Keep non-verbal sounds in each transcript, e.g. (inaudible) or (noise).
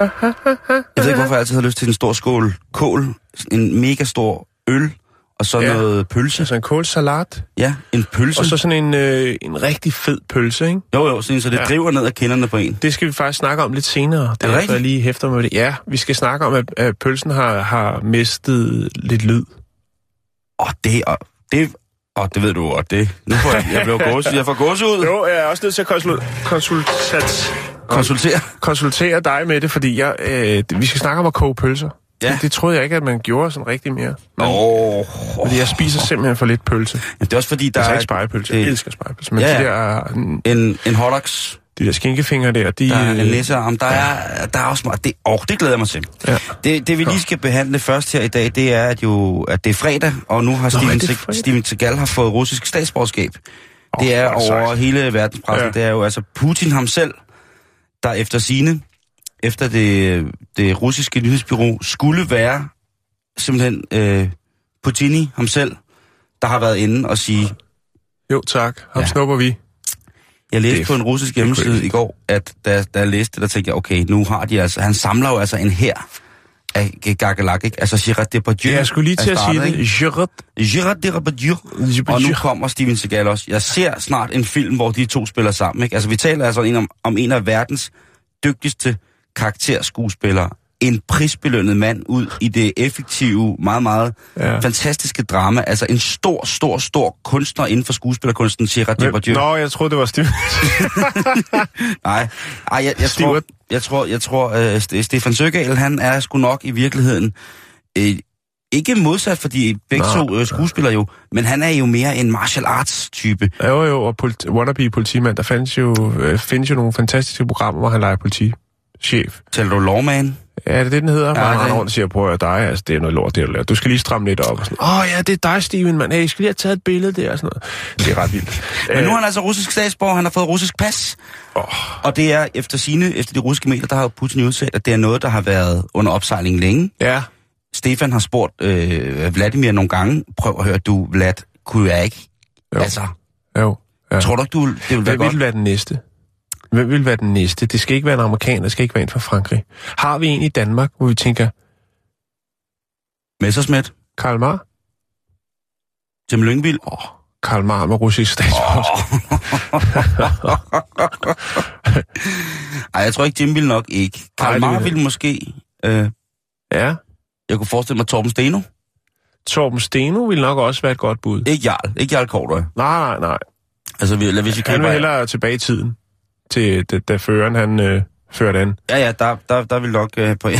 Jeg ved ikke, hvorfor jeg altid har lyst til en stor skål kål, en mega stor øl, og så Ja. noget pølse. Altså en kålsalat, Ja, en pølse. og så sådan en, øh, en rigtig fed pølse, ikke? Jo, jo, sådan, så det Ja. driver ned ad kinderne på en. Det skal vi faktisk snakke om lidt senere. Det er rigtigt? jeg lige hæfter med det. Ja, vi skal snakke om, at, at pølsen har, har mistet lidt lyd. Og det, og det, og det ved du, og det, nu får jeg, jeg blev gåse, (laughs) jeg får gåse ud. Jo, jeg er også nødt til at konsul, konsultat, Konsultere. konsultere dig med det, fordi jeg, øh, vi skal snakke om at koge pølser. Ja. Det, det troede jeg ikke, at man gjorde sådan rigtig mere. Men, oh, Fordi jeg spiser simpelthen for lidt pølse. det er også fordi, der altså er ikke spejepølse. Jeg øh, elsker spejepølse. Men ja, de ja. der, mm, en, en hotdogs, de der skinkefingre der, de... der er en øh, læsearm, der er, der er også meget, det, åh, det glæder jeg mig til. Ja. Det, det vi lige skal behandle først her i dag, det er, at, jo, at det er fredag, og nu har Steven, fredag? Steven Seagal har fået russisk statsborgerskab. Åh, Det er over sejt. hele verdenspressen. Ja. Det er jo altså Putin ham selv, der efter sine, efter det, det russiske nyhedsbyrå, skulle være simpelthen øh, Putini ham selv, der har været inde og sige, Jo, tak. Ham Ja. snupper vi. jeg læste Det på en russisk hjemmeside i går, at da, da jeg læste det, der tænkte jeg, okay, nu har de altså, han samler jo altså en her af Gagalak, ikke? Altså Gerard Depardieu Ja, jeg skulle lige til at sige det. Gerard Gerard Depardieu. Og nu kommer Steven Seagal også. Jeg ser snart en film, hvor de to spiller sammen. Ikke? Altså, vi taler altså om, om en af verdens dygtigste karakterskuespillere. En prisbelønnet mand ud i det effektive, meget, meget ja. Fantastiske drama. Altså en stor, stor, stor kunstner inden for skuespillerkunsten, Gerard Depardieu. Nå, jeg troede, det var Steve. (laughs) Nej, Ej, jeg, jeg tror, jeg tror, jeg tror uh, St- Stefan Søgaard, han er sgu nok i virkeligheden øh, ikke modsat, fordi begge Nej. to øh, skuespillere jo, men han er jo mere en martial arts type. jo, jo, og politi- wannabe politimand. Der findes jo, øh, findes jo nogle fantastiske programmer, hvor han leger politichef. Taler du Lawman? Ja, det er det, den hedder. Ja, rundt og siger, prøv at dig, altså, det er noget lort, det du laver. Du skal lige stramme lidt op. Og sådan, åh ja, det er dig, Steven, mand. Hey, jeg skal lige have taget et billede der og sådan noget. Det er ret vildt. Men nu er han altså russisk statsborger, han har fået russisk pas. Åh. Og det er efter sine, efter de russiske medier, der har Putin udsat, at det er noget, der har været under opsejling længe. Ja, Stefan har spurgt øh, Vladimir nogle gange, prøv at høre, du Vlad, kunne jeg ikke? Jo. Altså, jo. Ja. tror du ikke, du, det vil være Hvem godt? vil være den næste? Hvem vil være den næste? Det skal ikke være en amerikaner, det skal ikke være en fra Frankrig. Har vi en i Danmark, hvor vi tænker, Messersmith? Karl Mar? Tim Lyngvild? Åh, Karl Mar med russisk statsborgerskab. (laughs) Ej, jeg tror ikke, Jim vil nok ikke. Karl vil- ville måske... Øh, Ja. jeg kunne forestille mig Torben Steno. Torben Steno vil nok også være et godt bud. Ikke Jarl. Ikke Jarl Kortøj. Nej, nej, nej. Altså, hvis vi Han køber... vil hellere tilbage i tiden, til da, da føreren han øh, førte an. Ja, ja, der, der, der vil nok... Øh, på... (laughs) det,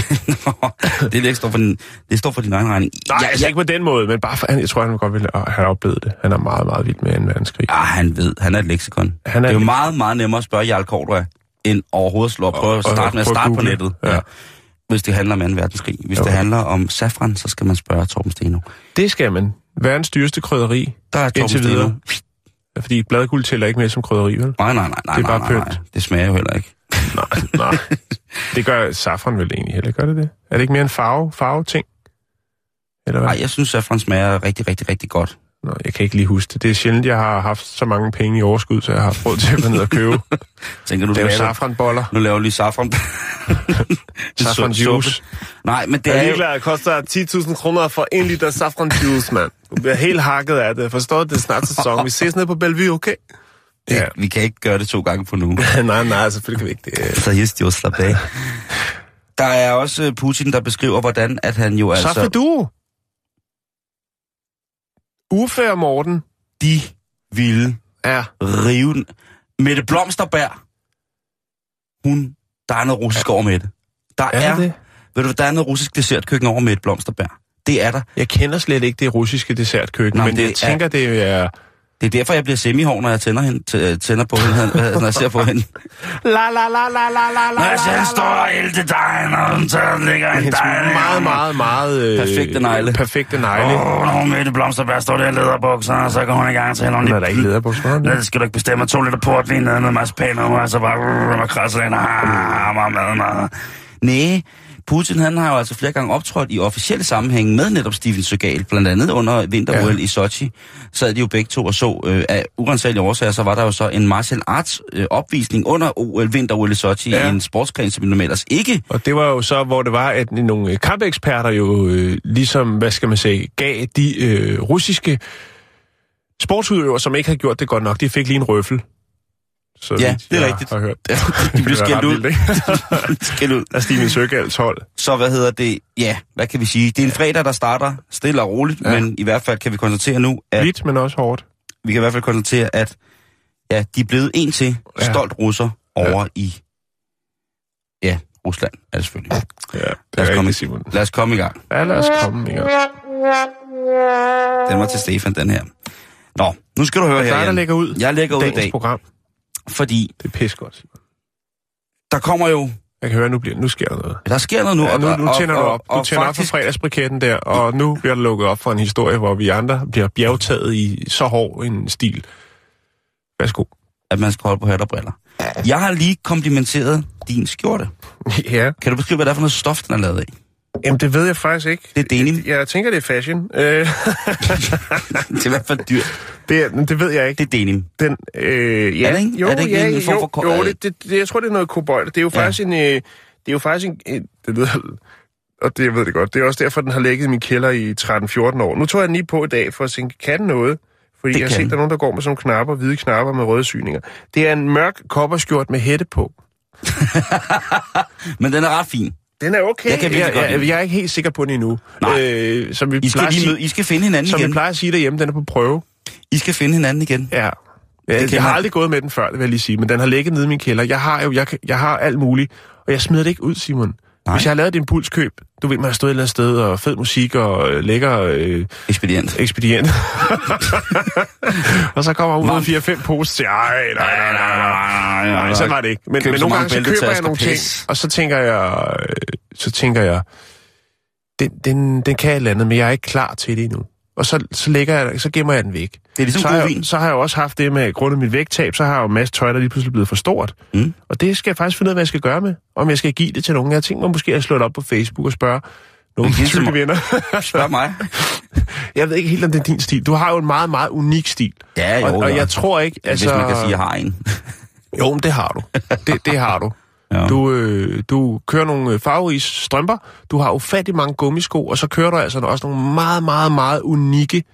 er ikke står for din, det står for din egen regning. Nej, ja, altså ja, ikke på den måde, men bare for, han, jeg tror, han godt ville have oplevet det. Han er meget, meget vild med 2. verdenskrig. ja, han ved. Han er et leksikon. Han er det er jo et- meget, meget nemmere at spørge Jarl Kortøj, end overhovedet slå og prøve at starte med at starte på nettet. Ja. Hvis det handler om 2. verdenskrig. Hvis Jo. det handler om safran, så skal man spørge Torben Steno. Det skal man. Verdens dyreste krydderi, Der er Torben Steno. videre. Fordi bladguld tæller ikke med som krydderi, vel? Nej, nej, nej, nej, Det er nej, bare nej, nej. pynt. Det smager jo heller ikke. (laughs) Nej, nej. Det gør safran vel egentlig heller, gør det det? Er det ikke mere en farve, farve ting? Eller hvad? Nej, jeg synes, safran smager rigtig, rigtig, rigtig godt. Nå, jeg kan ikke lige huske det. Det er sjældent, jeg har haft så mange penge i overskud, så jeg har haft råd til at gå ned og købe. (laughs) Tænker du, er laver- safranboller. Nu laver du lige safran. (laughs) Safran juice. Nej, men det er jo... det koster 10.000 kroner for en liter safran juice, mand. Du bliver helt hakket af det. Forstår det er snart sæson. Vi ses nede på Bellevue, okay? det vi kan ikke gøre det to gange på nu. (laughs) nej, nej, selvfølgelig kan vi ikke det. Seriøst, jo, slap af. Der er også øh, Putin, der beskriver, hvordan at han jo Så altså... for du. Og Morten De ville er... rive. Mette Blomsterberg, hun... Der er noget russisk over med det. Der er, Er det? Ved du, der er noget russisk dessertkøkken over Mette Blomsterberg. Det er der. Jeg kender slet ikke det russiske dessertkøkken, Nå, men det jeg er- tænker, det er Det er derfor, jeg bliver semihår, når jeg tænder, hende, t- tænder på hende, når jeg ser på hende. La la la la la la Når jeg selv står og ælte dejen, og hun tager og lægger en Hendes dej. meget, meget, meget... Øh, Perfekte negle. Perfekte negle. Åh, oh, når hun med i blomsterbær står der i lederbukser, og så går hun i gang til hende. Hun er da ikke lederbukser, hun det? Skal du ikke bestemme. To liter portvin, ned med marcipan, og så bare og krasser ind, ah, meget mad, meget. Nej, Putin han har jo altså flere gange optrådt i officielle sammenhænge med netop Steven Seagal, blandt andet under vinter ja. i Sochi, sad de jo begge to og så, øh, af urensagelige årsager, så var der jo så en martial arts øh, opvisning under OL, vinter i Sochi, ja. I en sportsgren, som vi normalt ellers ikke Og det var jo så, hvor det var, at nogle kampeksperter jo øh, ligesom, hvad skal man sige, gav de øh, russiske sportsudøvere, som ikke havde gjort det godt nok, de fik lige en røffel. Så Ja, vidt det er jeg rigtigt. Har hørt. (laughs) de blev Det er skældt ud. skældt ud. Af Steven Søgals hold. Så hvad hedder det? Ja, hvad kan vi sige? Det er en fredag, der starter stille og roligt, ja. Ja. men i hvert fald kan vi konstatere nu, at Lidt, men også hårdt. vi kan i hvert fald konstatere, at ja, de er blevet en til Ja. stolt russer over i ja, Rusland er det selvfølgelig. Ja, det Lad os er komme, Simon. lad os komme i gang. Ja, lad os komme, ikke? Den var til Stefan, den her. Nå, nu skal du høre her, er der lægger ud Jeg lægger ud i dag, program. Fordi Det er pis godt, Simon. der kommer jo, Jeg kan høre, nu, bliver, nu sker der noget. der sker noget nu. Ja, og- nu, nu og- tænder du og- op. Du og tænder op faktisk- for fredagsbriketten der, og nu bliver der lukket op for en historie, hvor vi andre bliver bjergtaget i så hård en stil. Værsgo. at man skal holde på hat og briller. Jeg har lige komplimenteret din skjorte. Ja. Kan du beskrive, hvad det er for noget stof, den er lavet af? Jamen, det ved jeg faktisk ikke. Det er denim. Jeg tænker, det er fashion. Øh, (laughs) Det er i hvert fald dyrt. det, det ved jeg ikke. Det er denim. Den, øh, ja, Er det ikke? Jo, Er det ikke ja, en form jo, for jo det, det, det, jeg tror, det er noget kobold. Det er jo Ja. faktisk en... Øh, det er jo faktisk en... en det lyder, og det, jeg ved det godt. Det er også derfor, den har ligget i min kælder i 13-14 år. Nu tog jeg den lige på i dag for at tænke, kan den noget? Fordi Det jeg har kan set, der er nogen, der går med sådan nogle knapper, hvide knapper med røde syninger. Det er en mørk kopperskjort med hætte på. (laughs) Men den er ret fin. Den er okay. Jeg kan jeg, jeg, jeg, er ikke helt sikker på den endnu. Nej. Øh, som vi I skal, lige møde, I skal finde hinanden Som vi igen. plejer at sige derhjemme, den er på prøve. I skal finde hinanden igen. Ja. kan Jeg, jeg har aldrig gået med den før, det vil jeg lige sige, men den har ligget nede i min kælder. Jeg har jo jeg, jeg har alt muligt, og jeg smider det ikke ud, Simon. Nej. Hvis jeg har lavet et impulskøb, du ved, man har stået et eller andet sted, og fed musik, og øh, lækker øh, Ekspedient. ekspedient. og så kommer hun ud med 4-5 poser til, ej, nej, nej, nej, nej. nej, Nej, så var det ikke. Men, men nogle gange så køber jeg nogle ting, og så tænker jeg, øh, så tænker jeg, den, den, den kan et eller andet, men jeg er ikke klar til det endnu. Og så, så, lægger jeg, så gemmer jeg den væk. Det er ligesom så, har jeg, så har jeg også haft det med, grund af mit vægttab, så har jeg jo en masse tøj, der lige pludselig er blevet for stort. Mm. Og det skal jeg faktisk finde ud af, hvad jeg skal gøre med. Om jeg skal give det til nogen. Jeg tænker mig måske at slå det op på Facebook og spørge nogle til tykke venner. Spørg mig. (laughs) jeg ved ikke helt, om det er din stil. Du har jo en meget, meget unik stil. Ja, jo. og, og jeg tror ikke, altså... altså... Hvis man kan sige, at jeg har en. Jo, men det har du. Det, det har du. Ja. Du, øh, du kører nogle øh, farverige strømper, du har ufattelig mange gummisko, og så kører du altså også nogle meget, meget, meget unikke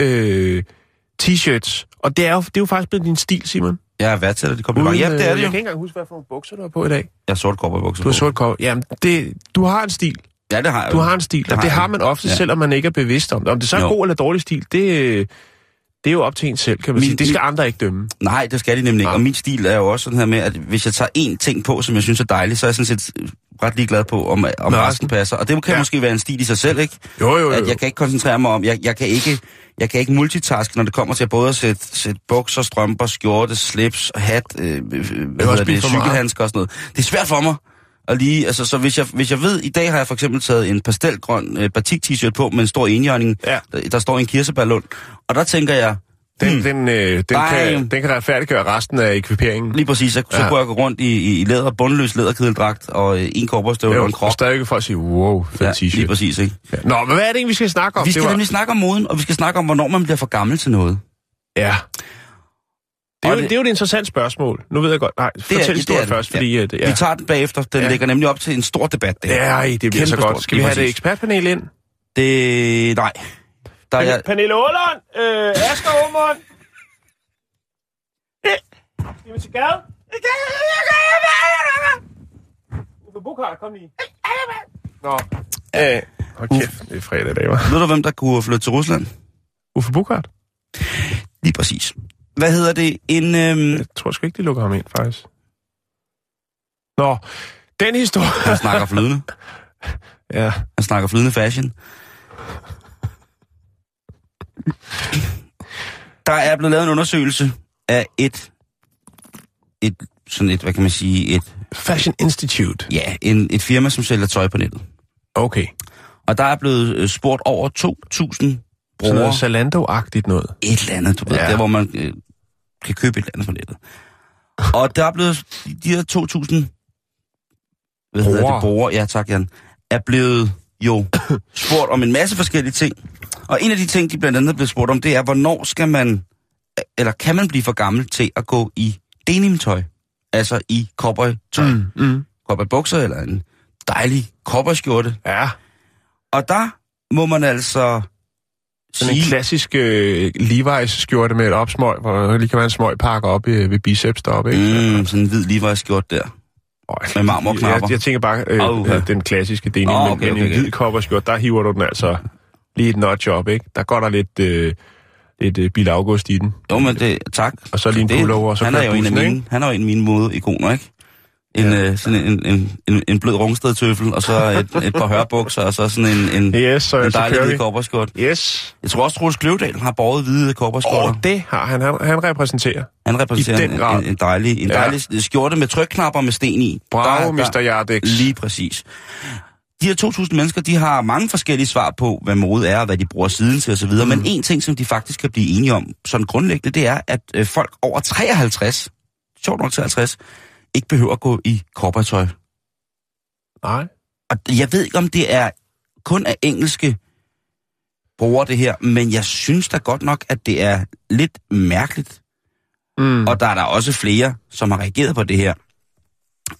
øh, t-shirts. Og det er, jo, det er jo faktisk blevet din stil, Simon. Jeg er værdsætter det komplimenter. Ja, det er det Jeg jo. kan ikke engang huske, hvad for nogle bukser du har på i dag. Jeg har sort kopperbukser Du har sort kop. Jamen, det, du har en stil. Ja, det har jeg Du har en stil, Det og har det jeg. har man ofte, Ja. selvom man ikke er bevidst om det. Om det så er Jo. god eller dårlig stil, det, øh, det er jo op til en selv, kan man Min- sige. Det skal andre ikke dømme. Nej, det skal de nemlig ikke. Nej. Og min stil er jo også sådan her med, at hvis jeg tager én ting på, som jeg synes er dejlig, så er jeg sådan set ret ligeglad på, om, om resten passer. Og det kan Ja. måske være en stil i sig selv, ikke? Jo, jo, At jeg kan ikke koncentrere mig om, jeg, jeg kan ikke... Jeg kan ikke multitaske, når det kommer til at både at sætte, sætte bukser, strømper, skjorte, slips, hat, øh, øh, hvad også hedder det, cykelhandsker og sådan noget. Det er svært for mig. Og lige, altså, så hvis jeg, hvis jeg ved, i dag har jeg for eksempel taget en pastelgrøn øh, batik-t-shirt på med en stor enhjørning, Ja. der, der står en kirsebærlund. Og der tænker jeg, Den, Hmm. den, øh, den, kan, den kan retfærdiggøre resten af ekviperingen. Lige præcis, så, så Ja. kunne jeg gå rundt i, i, i læder, bundløs læderkedeldragt og øh, en korporstøvle og en krop. og stadig kan folk sige, wow, fed Ja, t-shirt. lige præcis, ikke? Ja. Nå, men hvad er det egentlig, vi skal snakke om? Vi skal det var... nemlig snakke om moden, og vi skal snakke om, hvornår man bliver for gammel til noget. Ja. Det er, jo, det- det er jo et interessant spørgsmål. Nu ved jeg godt. Nej, fortæl det er historien det. først, Ja. fordi... At, Ja. Vi tager den bagefter. Den ja. Ja. lægger nemlig op til en stor debat. Det, her. Ja, det bliver Kæmpe så godt. stort, Skal vi have det ekspertpanel ind? det nej. Der er, Pernille Ålund, øh, Asger Aumund. Vi til gade? Uffe Bukhart, kom lige. Nå. Øh, hold kæft, det er fredag i dag, ved du, hvem der kunne flytte til Rusland? Uffe Bukhart? Lige præcis. Hvad hedder det? En, øhm, Jeg tror sgu ikke, de lukker ham ind, faktisk. Nå, den historie... han snakker flydende. (laughs) Ja, Han snakker flydende fashion. Der er blevet lavet en undersøgelse af et, et sådan et, hvad kan man sige, et, Fashion Institute. ja, en, et firma, som sælger tøj på nettet. Okay. Og der er blevet øh, spurgt over 2.000 Sådan brugere. noget Zalando-agtigt noget. et eller andet, du ved, Ja. der hvor man øh, kan købe et eller andet på nettet. Og der er blevet, de her 2.000, hvad hedder det, brugere, ja tak Jan, er blevet jo spurgt om en masse forskellige ting. Og en af de ting, de blandt andet er blevet spurgt om, det er, hvornår skal man, eller kan man blive for gammel til at gå i denimtøj? Altså i cowboytøj. Mm. mm. Cowboybukser eller en dejlig cowboyskjorte. Ja, Og der må man altså sådan en klassisk øh, Levi's skjorte med et opsmøg, hvor lige kan være en smøg pakke op øh, ved biceps deroppe, ikke? Mm, sådan en hvid Levi's skjort der. Øj, med marmorknapper. Jeg, jeg tænker bare, øh, øh, den klassiske denim, oh, okay, men, men okay, en okay. hvid kopperskjort, der hiver du den altså lige et notch op, ikke? Der går der lidt, øh, lidt øh, Bill August i den. Jo, men det, tak. Og så lige en pullover, og så han er jo en af mine, han er jo en af mine modeikoner, ikke? En, Ja. øh, sådan en, en, en, en blød rungstedtøffel, og så et, (laughs) et par hørbukser, og så sådan en, en, Yes, så, en dejlig hvid vi. kopperskjort. Yes. Jeg tror også, Troels Kløvedal har båret hvide kopperskjorter. Og det har han. Han, han repræsenterer. Han repræsenterer en, en, en, dejlig, en Ja. dejlig skjorte med trykknapper med sten i. Bravo, Der- Mr. Yardex. Lige præcis. De her 2.000 mennesker, de har mange forskellige svar på, hvad mode er, og hvad de bruger siden til osv. Mm. Men en ting, som de faktisk kan blive enige om, sådan grundlæggende, det er, at øh, folk over 53, sjovt nok 53, ikke behøver at gå i korpertøj. Nej. Og jeg ved ikke, om det er kun af engelske bruger det her, men jeg synes da godt nok, at det er lidt mærkeligt. Mm. Og der er der også flere, som har reageret på det her.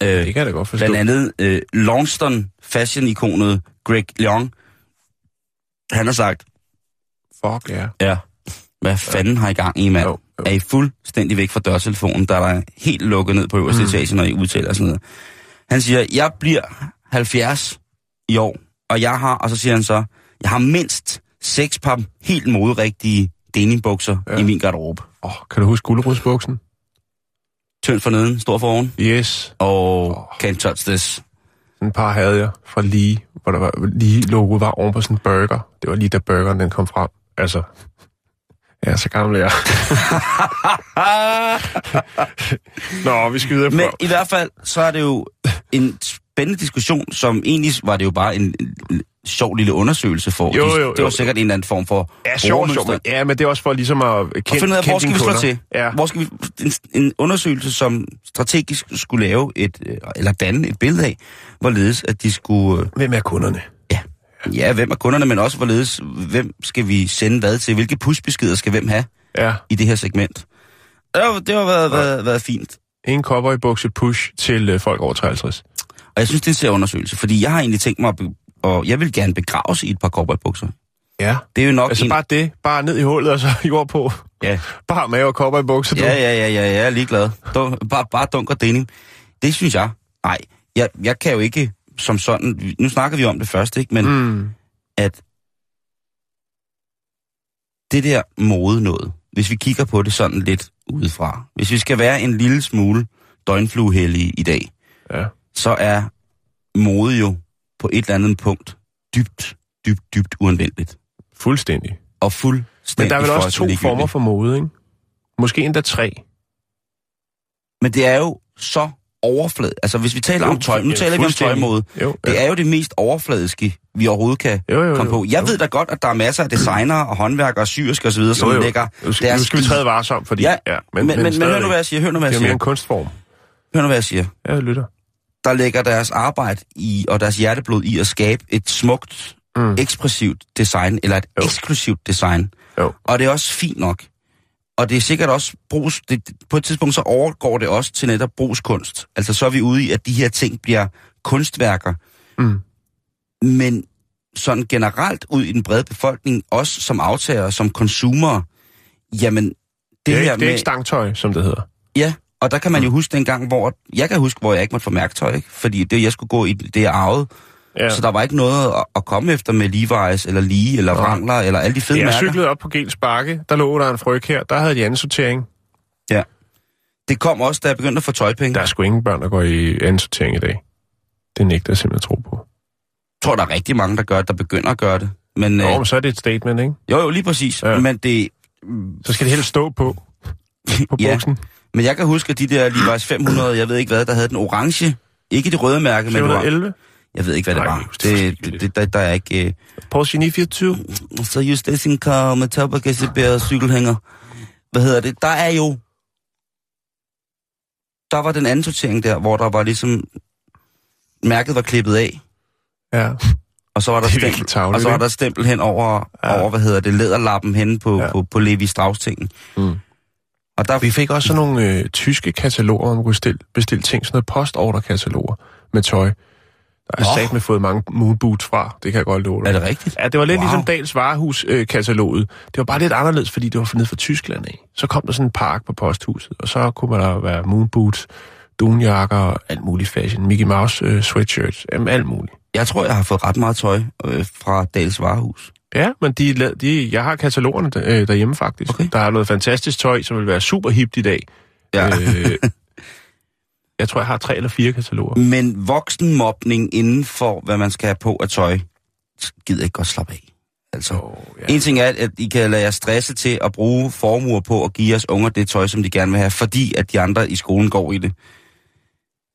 Øh, det kan jeg da godt forstå. Blandt andet øh, Longston fashion-ikonet Greg Leong. Han har sagt, Fuck, ja. ja, hvad fanden har I gang i, mand? Jo, jo. Er I fuldstændig væk fra dørtelefonen, der er helt lukket ned på øverste Mm. etage, når I udtaler sådan noget. Han siger, jeg bliver 70 i år, og jeg har, og så siger han så, jeg har mindst seks par helt moderigtige denimbukser Ja. i min garderobe. Oh, kan du huske gulerodsbuksen? Tynd for neden, stor for oven, Yes. og Åh. can't touch this. Sådan et par havde jeg fra lige, hvor der var, lige logoet var oven på sådan en burger. Det var lige da burgeren den kom frem. Altså, ja, så gammel er jeg. (laughs) Nå, vi skal videre på. Men i hvert fald, så er det jo en spændende diskussion, som egentlig var det jo bare en, sjov lille undersøgelse for. Jo, De- jo, det var jo. sikkert en eller anden form for Ja, brugermønster. Men, ja, men det er også for ligesom at Og kende, finde ud af, hvor skal vi slå til? Ja. Hvor skal vi, en, en undersøgelse, som strategisk skulle lave et, øh, eller danne et billede af, hvorledes at de skulle, øh, Hvem er kunderne? (laughs) ja, hvem er kunderne, men også hvorledes, hvem skal vi sende hvad til, hvilke pushbeskeder skal hvem have Ja, i det her segment. Det har, det har været, været, været fint. en cowboybukse push til øh, folk over 53. Og jeg synes, det er en sær undersøgelse, fordi jeg har egentlig tænkt mig, at og jeg vil gerne begraves i et par cowboybukser. Ja. Det er jo nok Altså en... bare det. Bare ned i hullet og så (laughs) jord på. Ja. Bare mave og cowboybukser, du. Ja, ja, ja, ja, jeg er ligeglad. Dun, bare, bare dunk og denim. Det synes jeg. Nej, jeg, jeg kan jo ikke som sådan... Nu snakker vi om det først, ikke? Men mm. At det der mode noget, hvis vi kigger på det sådan lidt udefra, hvis vi skal være en lille smule døgnfluehellige i dag, Ja. så er mode jo på et eller andet punkt dybt, dybt, dybt uanvendeligt. Fuldstændig. Og fuldstændig Men der er vel også to former for mode, ikke? Måske endda tre. Men det er jo så overfladet. Altså, hvis vi taler Jo, om tøj, nu ja, taler vi om tøjmode. Jo, Det er jo det mest overfladiske, vi overhovedet kan jo, jo, komme jo, på. Jeg jo. ved da godt, at der er masser af designere og håndværkere og syersker osv., som Jo, lægger Nu skal, deres nu skal vi træde varsom, fordi... Ja, ja Men, men, men, men hør nu, hvad jeg siger. Hør nu, hvad Det jeg er mere siger. en kunstform. Hør nu, hvad jeg siger. Ja, jeg lytter. Der lægger deres arbejde i, og deres hjerteblod i at skabe et smukt, Mm. ekspressivt design, eller et Jo. eksklusivt design. Jo. Og det er også fint nok. Og det er sikkert også brugs... Det, på et tidspunkt så overgår det også til netop brugskunst. Altså så er vi ude i, at de her ting bliver kunstværker. Mm. Men sådan generelt ud i den brede befolkning, også som aftager, som konsumer, jamen det, Det er, her ikke, det er med... ikke stangtøj, som det hedder. Ja, og der kan man jo huske dengang, hvor... Jeg kan huske, hvor jeg ikke måtte få mærktøj, ikke? Fordi det, jeg skulle gå i, det jeg arvede. Ja. Så der var ikke noget at, at komme efter med Levi's, eller Lee, eller. Wrangler, eller alle de fede jeg mærker. cyklede op på Gels Bakke. Der lå der en fryg her. Der havde de anden sortering. Det kom også, da jeg begyndte at få tøjpenge. Der er sgu ingen børn, der går i anden sortering i dag. Det nægter jeg simpelthen at tro på. Jeg tror, der er rigtig mange, der gør det, der begynder at gøre det. Men, Nå, øh, men så er det et statement, ikke? jo, jo, lige præcis. Ja. Ja. Men det, Så skal det helst stå på, på Ja. buksen. Men jeg kan huske, at de der Levi's 500, jeg ved ikke hvad, der havde den orange, ikke det røde mærke, men det var, 411. jeg ved ikke, hvad det Nej, var. det Det, det, der, der er ikke... Øh, Porsche 924. så just det sin car med tabakasebær og cykelhænger. Hvad hedder det? Der er jo... Der var den anden sortering der, hvor der var ligesom... Mærket var klippet af, Ja. og så var der, er stempel, tarveligt, og så var der stempel hen over, Ja. over hvad hedder det, læderlappen henne på, ja. på, på Levi Strauss-tingen. Mm. Og der, Vi fik også sådan nogle øh, tyske kataloger, hvor man kunne bestille, bestille ting, sådan noget postorderkataloger med tøj. Der er Nå. sat med fået mange moonboots fra, det kan jeg godt love dig. er det rigtigt? Ja, det var lidt wow. Wow. ligesom Dals varehus-kataloget. Det var bare lidt anderledes, fordi det var nede fra Tyskland af. Så kom der sådan en park på posthuset, og så kunne man der være moonboots, dunjakker og alt muligt fashion. Mickey Mouse øh, sweatshirts, jamen alt muligt. Jeg tror, jeg har fået ret meget tøj øh, fra Dals Varehus. Ja, men de, de, jeg har katalogerne der, øh, derhjemme faktisk. Okay. Der er noget fantastisk tøj, som vil være super hipt i dag. Ja. Øh, (laughs) jeg tror, jeg har tre eller fire kataloger. Men voksenmobning inden for, hvad man skal have på af tøj, gider ikke godt slappe af. Altså, Oh, ja. en ting er, at I kan lade jer stresse til at bruge formuer på at give jeres unger det tøj, som de gerne vil have, fordi at de andre i skolen går i det.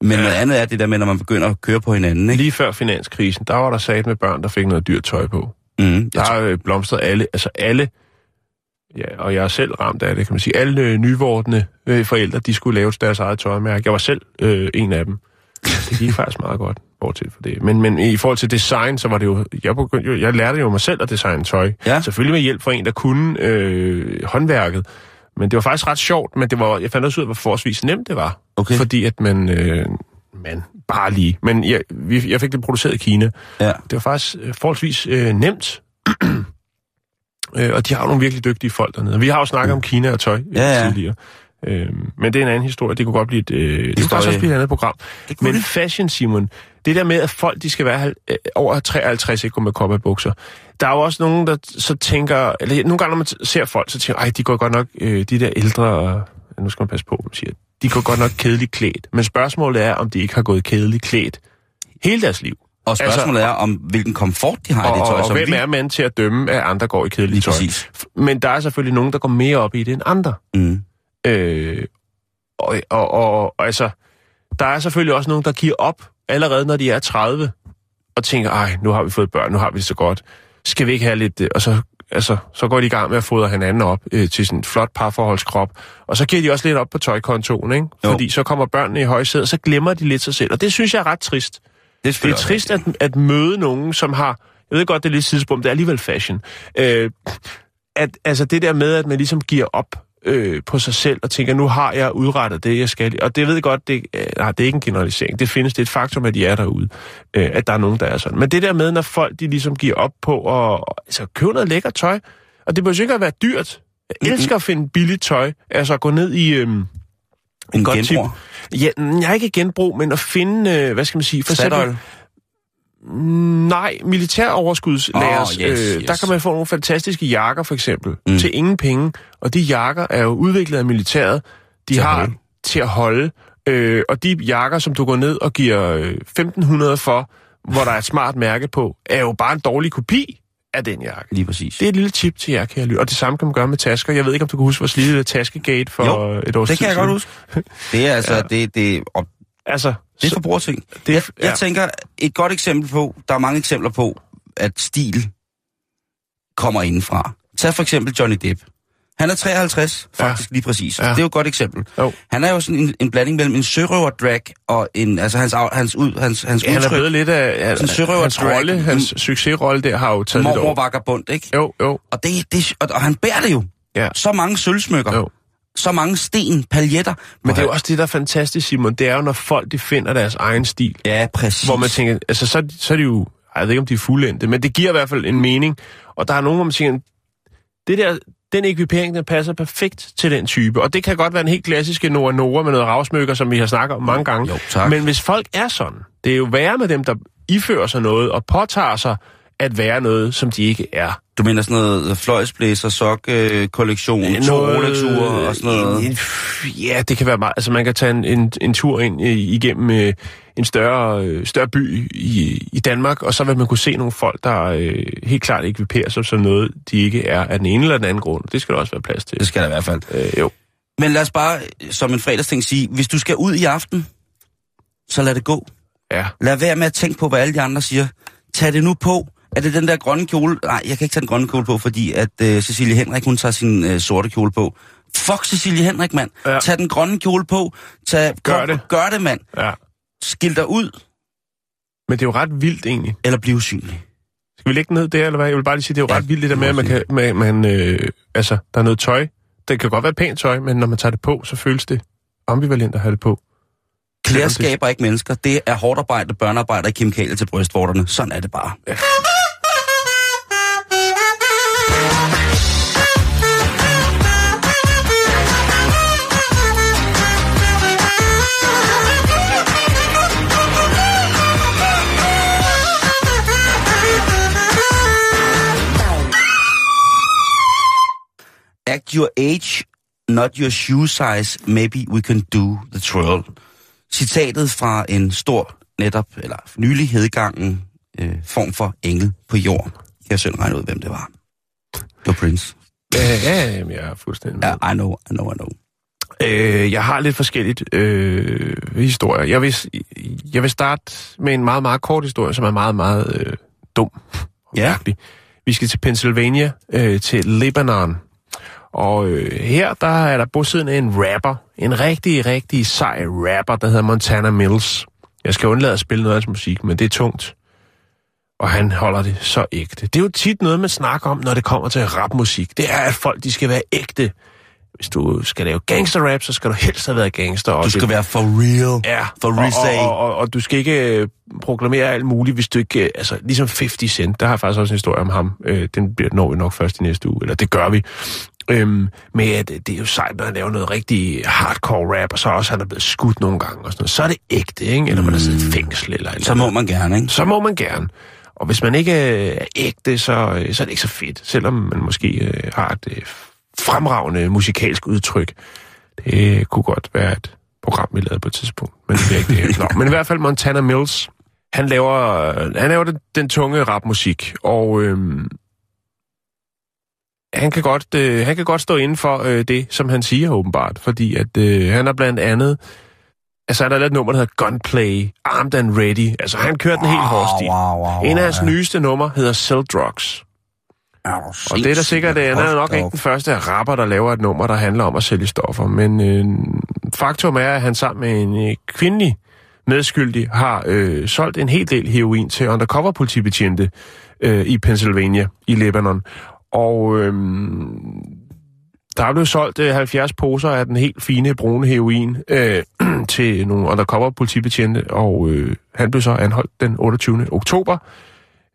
Men Ja. noget andet er det der med, når man begynder at køre på hinanden, ikke? Lige før finanskrisen, der var der sat med børn, der fik noget dyrt tøj på. Mm, Der er øh, blomstret alle, altså alle, ja, og jeg er selv ramt af det, kan man sige. Alle øh, nyvordende øh, forældre, de skulle lave deres eget tøjmærke. Jeg var selv øh, en af dem. Det gik faktisk meget godt, bortset for det. Men, men i forhold til design, så var det jo, jeg, begyndte, jo, jeg lærte jo mig selv at designe tøj. Ja. Selvfølgelig med hjælp fra en, der kunne øh, håndværket. Men det var faktisk ret sjovt, men det var, jeg fandt også ud af, hvor forholdsvis nemt det var. Okay. Fordi at man, øh, man bare lige, men jeg, vi, jeg fik det produceret i Kina. Ja. Det var faktisk øh, forholdsvis øh, nemt. Øh, og de har nogle virkelig dygtige folk dernede. Vi har jo snakket om Kina og tøj øh, Ja, ja. tidligere. Øh, men det er en anden historie. Det kunne godt blive et, øh, det kunne Historie. faktisk også blive et andet program. Det kunne Men det. fashion, Simon, det der med, at folk de skal være øh, over 53 ikke med kopperbukser. Der er jo også nogen, der så tænker... Eller nogle gange, når man ser folk, så tænker ej, de går godt nok... Øh, de der ældre... Og, ja, nu skal man passe på, man siger. De går godt nok kedeligt klædt. Men spørgsmålet er, om de ikke har gået kedeligt klædt hele deres liv. Og spørgsmålet er, om hvilken komfort de har i Og, det tøj, og, og som hvem vi... er man til at dømme, at andre går i kedeligt tøj? præcis. Men der er selvfølgelig nogen, der går mere op i det end andre. Mm. Øh, og, og, og, og altså, der er selvfølgelig også nogen, der giver op allerede, når de er 30, og tænker, ej, nu har vi fået børn, nu har vi det så godt. Skal vi ikke have lidt... øh," Og så, altså, så går de i gang med at fodre hinanden op øh, til sådan en flot parforholdskrop. Og så giver de også lidt op på tøjkontoen, ikke? Jo. Fordi så kommer børnene i højsædet, og så glemmer de lidt sig selv. Og det synes jeg er ret trist. Det er, Det er trist at, at møde nogen, som har... Jeg ved godt, det er lidt sidespor, men det er alligevel fashion. Øh, at, altså det der med, at man ligesom giver op øh, på sig selv og tænker, nu har jeg udrettet det, jeg skal. Og det ved jeg godt, det, øh, nej, det er ikke en generalisering. Det findes, det er et faktum, at de er derude. Øh, at der er nogen, der er sådan. Men det der med, når folk de ligesom giver op på at altså, købe noget lækkert tøj, og det behøver ikke at være dyrt. Jeg elsker at finde billigt tøj. Altså at gå ned i... Øh, En godt genbruger. tip. Ja, jeg er ikke genbrug, men at finde, øh, hvad skal man sige, for Statoil. eksempel... Nej, militæroverskudslager. Åh, yes, øh, yes. Der kan man få nogle fantastiske jakker, for eksempel, Mm. mm. til ingen penge. Og de jakker er jo udviklet af militæret. De Til har holde. til at holde. Øh, og de jakker, som du går ned og giver øh, 1.500 for, hvor der er et smart mærke på, er jo bare en dårlig kopi af den jakke. Lige præcis. Det er et lille tip til jer, kære lytter. Og det samme kan man gøre med tasker. Jeg ved ikke, om du kan huske vores lille taskegate for Jo, et års Det tid kan jeg godt siden. huske. (laughs) Det er altså, Ja. det, det, og Altså, det er forbrugerting. det, Jeg, jeg ja. tænker, et godt eksempel på, der er mange eksempler på, at stil kommer indenfra. Tag for eksempel Johnny Depp. Han er 53, faktisk ja. lige præcis. Ja. Det er jo et godt eksempel. Jo. Han er jo sådan en, en blanding mellem en sørøver-drag og en, altså hans, hans, ud, hans, hans Ja, han er udtryk, blevet lidt af... Sådan sørøver hans rolle, hans succesrolle der har jo taget lidt over. vagabond, ikke? Jo, jo, Og, det, det, og, og han bærer det jo. Ja. Så mange sølvsmykker, jo. så mange sten, paljetter. Men det er jo også det, der er fantastisk, Simon. Det er jo, når folk de finder deres egen stil. Ja, præcis. Hvor man tænker, altså så, så er de jo... Jeg ved ikke, om de er fuldendte, men det giver i hvert fald en mening. Og der er nogen, hvor man tænker, det der, den ekvipering, den passer perfekt til den type. Og det kan godt være en helt klassiske Nora Nora med noget ravsmykker, som vi har snakket om mange gange. Jo, tak. Men hvis folk er sådan, det er jo værre med dem, der ifører sig noget og påtager sig at være noget, som de ikke er. Du mener sådan noget fløjsblæser, sok-kollektion, to rolex og sådan noget? Ja, det kan være meget. Altså man kan tage en, en, en tur ind igennem øh, en større, øh, større by i, i Danmark, og så vil man kunne se nogle folk, der øh, helt klart ikke vil sig som noget, de ikke er af den ene eller den anden grund. Det skal der også være plads til. Det skal der i hvert fald. Øh, jo. Men lad os bare som en fredagsting sige, hvis du skal ud i aften, så lad det gå. Ja. Lad være med at tænke på, hvad alle de andre siger. Tag det nu på. Er det den der grønne kjole? Nej, jeg kan ikke tage den grønne kjole på, fordi at uh, Cecilie Henrik, hun tager sin uh, sorte kjole på. Fuck Cecilie Henrik, mand. Ja. Tag den grønne kjole på. Tag, gør kom, det. Gør det, mand. Ja. Skil dig ud. Men det er jo ret vildt, egentlig. Eller blive usynlig. Skal vi lægge ned der, eller hvad? Jeg vil bare lige sige, det er jo ja, ret vildt, det der med, at man kan... Man, man, øh, altså, der er noget tøj. Det kan godt være pænt tøj, men når man tager det på, så føles det ambivalent at have det på. Klæder skaber ikke mennesker. Det er hårdt arbejde, børnearbejde og kemikalier til brystvorterne. Sådan er det bare. Ja. Your age, not your shoe size. Maybe we can do the twirl. Citatet fra en stor, netop, eller nylig hedgangen øh, form for engel på jorden. Jeg kan selv regne ud, hvem det var. Det var Prince. Ja, ja, ja, jeg er fuldstændig Ja, I know, I know, I know. Øh, jeg har lidt forskelligt øh, historier. Jeg vil, jeg vil starte med en meget, meget kort historie, som er meget, meget øh, dum. Ja. Vi skal til Pennsylvania, øh, til Lebanon. Og øh, her, der er der bosiddende en rapper. En rigtig, rigtig sej rapper, der hedder Montana Mills. Jeg skal undlade at spille noget af hans musik, men det er tungt. Og han holder det så ægte. Det er jo tit noget, man snakker om, når det kommer til rapmusik. Det er, at folk de skal være ægte. Hvis du skal lave gangsterrap, så skal du helst have været gangster. Og du skal det, være for real. Ja. For real. Og, og, og, og du skal ikke øh, proklamere alt muligt, hvis du ikke... Øh, altså, ligesom 50 Cent, der har jeg faktisk også en historie om ham. Øh, den bliver når vi nok først i næste uge, eller det gør vi. Øhm, med at det er jo sejt, når han laver noget rigtig hardcore rap, og så også han er blevet skudt nogle gange og sådan noget. Så er det ægte, ikke? Eller man er siddet i mm. fængsel eller, eller Så må man gerne, ikke? Så må man gerne. Og hvis man ikke er ægte, så, så er det ikke så fedt, selvom man måske øh, har et øh, fremragende musikalsk udtryk. Det kunne godt være et program, vi lavede på et tidspunkt, men det er ikke det. (laughs) Nå, men i hvert fald Montana Mills, han laver, han laver den, den tunge rapmusik, og øhm, han kan godt, øh, han kan godt stå inden for øh, det, som han siger åbenbart, fordi at øh, han er blandt andet, altså han har lavet et nummer, der hedder Gunplay, Armed and Ready, altså han kører den helt hård stil. Wow, wow, wow, en af hans ja. nyeste numre hedder Sell Drugs. Og det er da sikkert, at han er nok ikke den første rapper, der laver et nummer, der handler om at sælge stoffer, men øh, faktum er, at han sammen med en øh, kvindelig medskyldig har øh, solgt en hel del heroin til undercover-politibetjente øh, i Pennsylvania, i Lebanon. Og øhm, der er blevet solgt øh, 70 poser af den helt fine brune heroin øh, (clears throat) til nogle undercover politibetjente, og øh, han blev så anholdt den 28. oktober.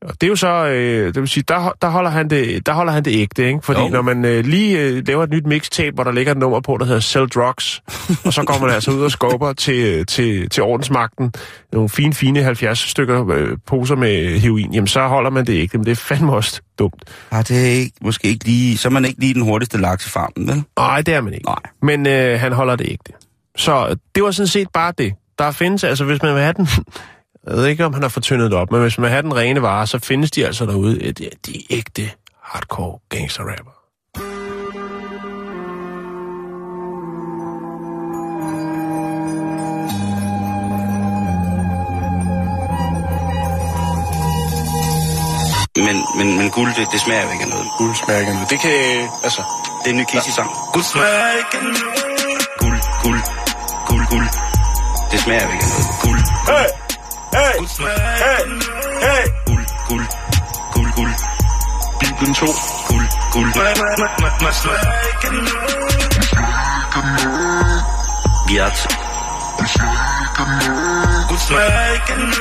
Og det er jo så, øh, det vil sige, der, der, holder han det, der holder han det ægte, ikke? Fordi jo. når man øh, lige øh, laver et nyt mixtape, hvor der ligger et nummer på, der hedder Sell Drugs, og så går man altså ud og skubber (laughs) til, til, til ordensmagten nogle fine, fine 70 stykker øh, poser med heroin, jamen så holder man det ikke. Men det er fandme også dumt. Ja, det er ikke, måske ikke lige, så er man ikke lige den hurtigste laks i farmen, vel? Nej, det er man ikke. Nej. Men øh, han holder det ægte. Så det var sådan set bare det. Der findes, altså hvis man vil have den jeg ved ikke, om han har fortyndet det op, men hvis man har den rene vare, så findes de altså derude. De, de ægte hardcore gangster-rapper. Men, men, men guld, det, det smager jo ikke af noget. Guld smager ikke af noget. Det kan, altså... Det er en ny Kissy-sang. Guld smager ikke af noget. Guld, guld, guld, guld. Det smager jo ikke af noget. Guld, guld. Hey! Hey! Hey! Hey! Guld, guld, guld, guld. Bibelen 2. Guld, guld. Guld smager ikke noget.